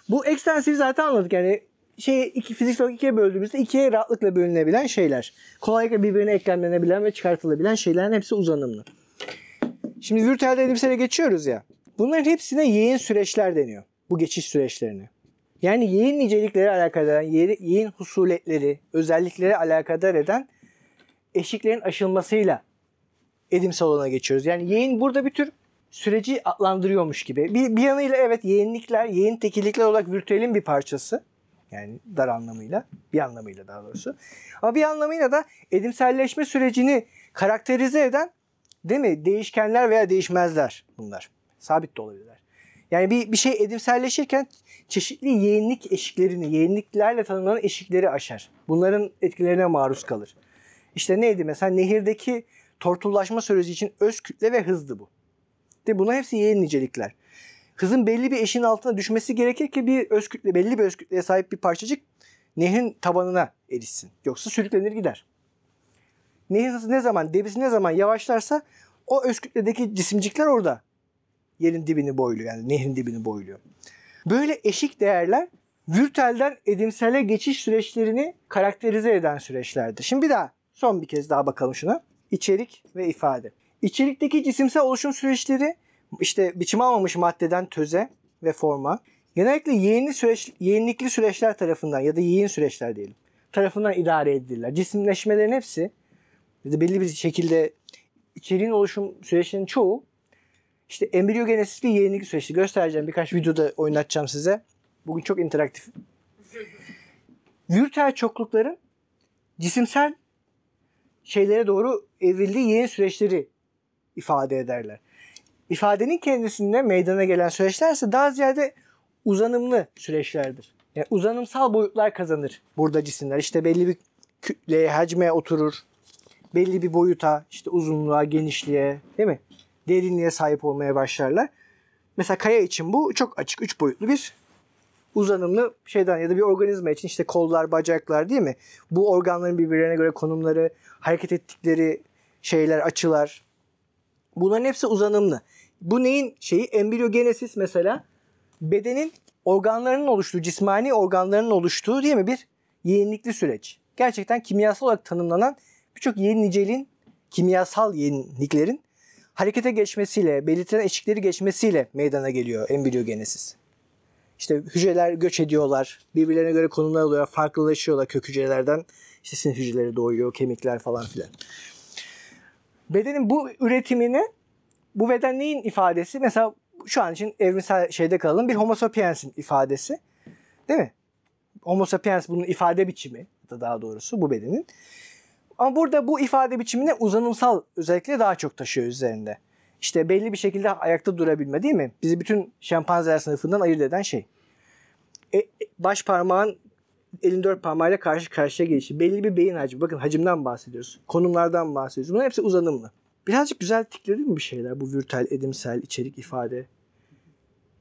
Bu extensive zaten anladık yani şey iki fiziksel olarak ikiye böldüğümüzde ikiye rahatlıkla bölünebilen şeyler. Kolaylıkla birbirine eklemlenebilen ve çıkartılabilen şeylerin hepsi uzanımlı. Şimdi virtüelde elbisele geçiyoruz ya. Bunların hepsine yeğen süreçler deniyor. Bu geçiş süreçlerini. Yani yeğen nicelikleri alakadar eden, yeğen husuletleri, özellikleri alakadar eden eşiklerin aşılmasıyla edimsel olana geçiyoruz. Yani yeğen burada bir tür süreci adlandırıyormuş gibi. Bir, bir yanıyla evet yeğenlikler, yeğen tekillikler olarak virtüelin bir parçası. Yani dar anlamıyla, bir anlamıyla daha doğrusu. Ama bir anlamıyla da edimselleşme sürecini karakterize eden değil mi? Değişkenler veya değişmezler bunlar. Sabit de olabilirler. Yani bir, bir şey edimselleşirken çeşitli yeğenlik eşiklerini, yeğenliklerle tanımlanan eşikleri aşar. Bunların etkilerine maruz kalır. İşte neydi mesela nehirdeki tortullaşma süreci için öz kütle ve hızdı bu. Mi? Bunlar hepsi yeğen nicelikler. Hızın belli bir eşiğin altına düşmesi gerekir ki bir öz belli bir öz kütleye sahip bir parçacık nehrin tabanına erişsin. Yoksa sürüklenir gider. Nehir hızı ne zaman, debisi ne zaman yavaşlarsa o öz kütledeki cisimcikler orada yerin dibini boyluyor. Yani nehrin dibini boyluyor. Böyle eşik değerler virtüelden edimsele geçiş süreçlerini karakterize eden süreçlerdir. Şimdi bir daha son bir kez daha bakalım şuna. İçerik ve ifade. İçerikteki cisimsel oluşum süreçleri işte biçim almamış maddeden töze ve forma genellikle yeğenli süreç, yeğenlikli süreçler tarafından ya da yeğen süreçler diyelim tarafından idare edilirler. Cisimleşmelerin hepsi belli bir şekilde içeriğin oluşum süreçlerinin çoğu işte embriyogenesis ve yeğenlikli süreçti. Göstereceğim birkaç videoda oynatacağım size. Bugün çok interaktif. Virtüel çoklukların cisimsel şeylere doğru evrildiği yeğen süreçleri ifade ederler. İfadenin kendisinde meydana gelen süreçlerse daha ziyade uzanımlı süreçlerdir. Yani uzanımsal boyutlar kazanır burada cisimler. İşte belli bir kütleye, hacme oturur. Belli bir boyuta, işte uzunluğa, genişliğe, değil mi? Derinliğe sahip olmaya başlarlar. Mesela kaya için bu çok açık, üç boyutlu bir uzanımlı şeyden ya da bir organizma için işte kollar, bacaklar değil mi? Bu organların birbirlerine göre konumları, hareket ettikleri şeyler, açılar. Bunların hepsi uzanımlı. Bu neyin şeyi? Embriyogenesis mesela bedenin organlarının oluştuğu, cismani organlarının oluştuğu değil mi? Bir yeğenlikli süreç. Gerçekten kimyasal olarak tanımlanan birçok yeğen niceliğin, kimyasal yeğenliklerin harekete geçmesiyle, belirtilen eşikleri geçmesiyle meydana geliyor embriyogenesis. İşte hücreler göç ediyorlar. Birbirlerine göre konumlar alıyorlar. Farklılaşıyorlar kök hücrelerden. İşte sinir hücreleri doğuyor, kemikler falan filan. Bedenin bu üretimini bu beden neyin ifadesi? Mesela şu an için evrimsel şeyde kalalım. Bir homo sapiens'in ifadesi. Değil mi? Homo sapiens bunun ifade biçimi da daha doğrusu bu bedenin. Ama burada bu ifade biçimini uzanımsal özellikle daha çok taşıyor üzerinde. İşte belli bir şekilde ayakta durabilme değil mi? Bizi bütün şempanzeler sınıfından ayırt eden şey. E, e, baş parmağın elin dört parmağıyla karşı karşıya gelişi. Belli bir beyin hacmi. Bakın hacimden bahsediyoruz. Konumlardan bahsediyoruz. Bunların hepsi uzanımlı. Birazcık güzel tikledi mi bir şeyler? Bu virtüel, edimsel, içerik, ifade.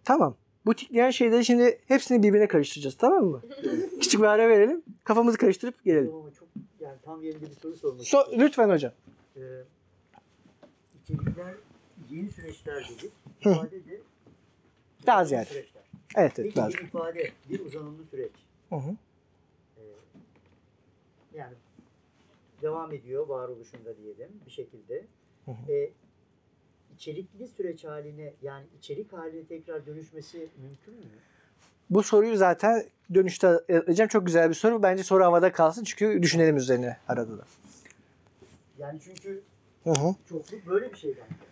Tamam. Bu tikleyen şeyleri şimdi hepsini birbirine karıştıracağız. Tamam mı? Küçük bir ara verelim. Kafamızı karıştırıp gelelim. Ama çok yani tam yerinde bir soru sormak So, istiyorum. lütfen hocam. Ee, içerikler yeni süreçler dedik. İfade de Daha ziyade. süreçler. Evet evet. Peki bir ifade, bir uzanımlı süreç. Hı hı. Yani devam ediyor varoluşunda diyelim bir şekilde. Hı hı. Ee, içerikli süreç haline yani içerik haline tekrar dönüşmesi mümkün mü? Bu soruyu zaten dönüşte alacağım. Çok güzel bir soru. Bence soru havada kalsın çünkü düşünelim üzerine arada da. Yani çünkü Hı hı. Çokluk böyle bir şey bence.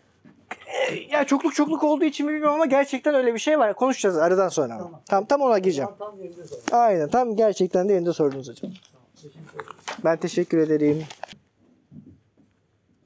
Ya çokluk çokluk olduğu için mi bilmiyorum ama gerçekten öyle bir şey var. Konuşacağız aradan sonra. ama. Tamam. Tam tam ona gireceğim. Tam, tam yerinde. Aynen tam gerçekten de yerinde sordunuz hocam. Teşekkür ederim. Ben teşekkür ederim.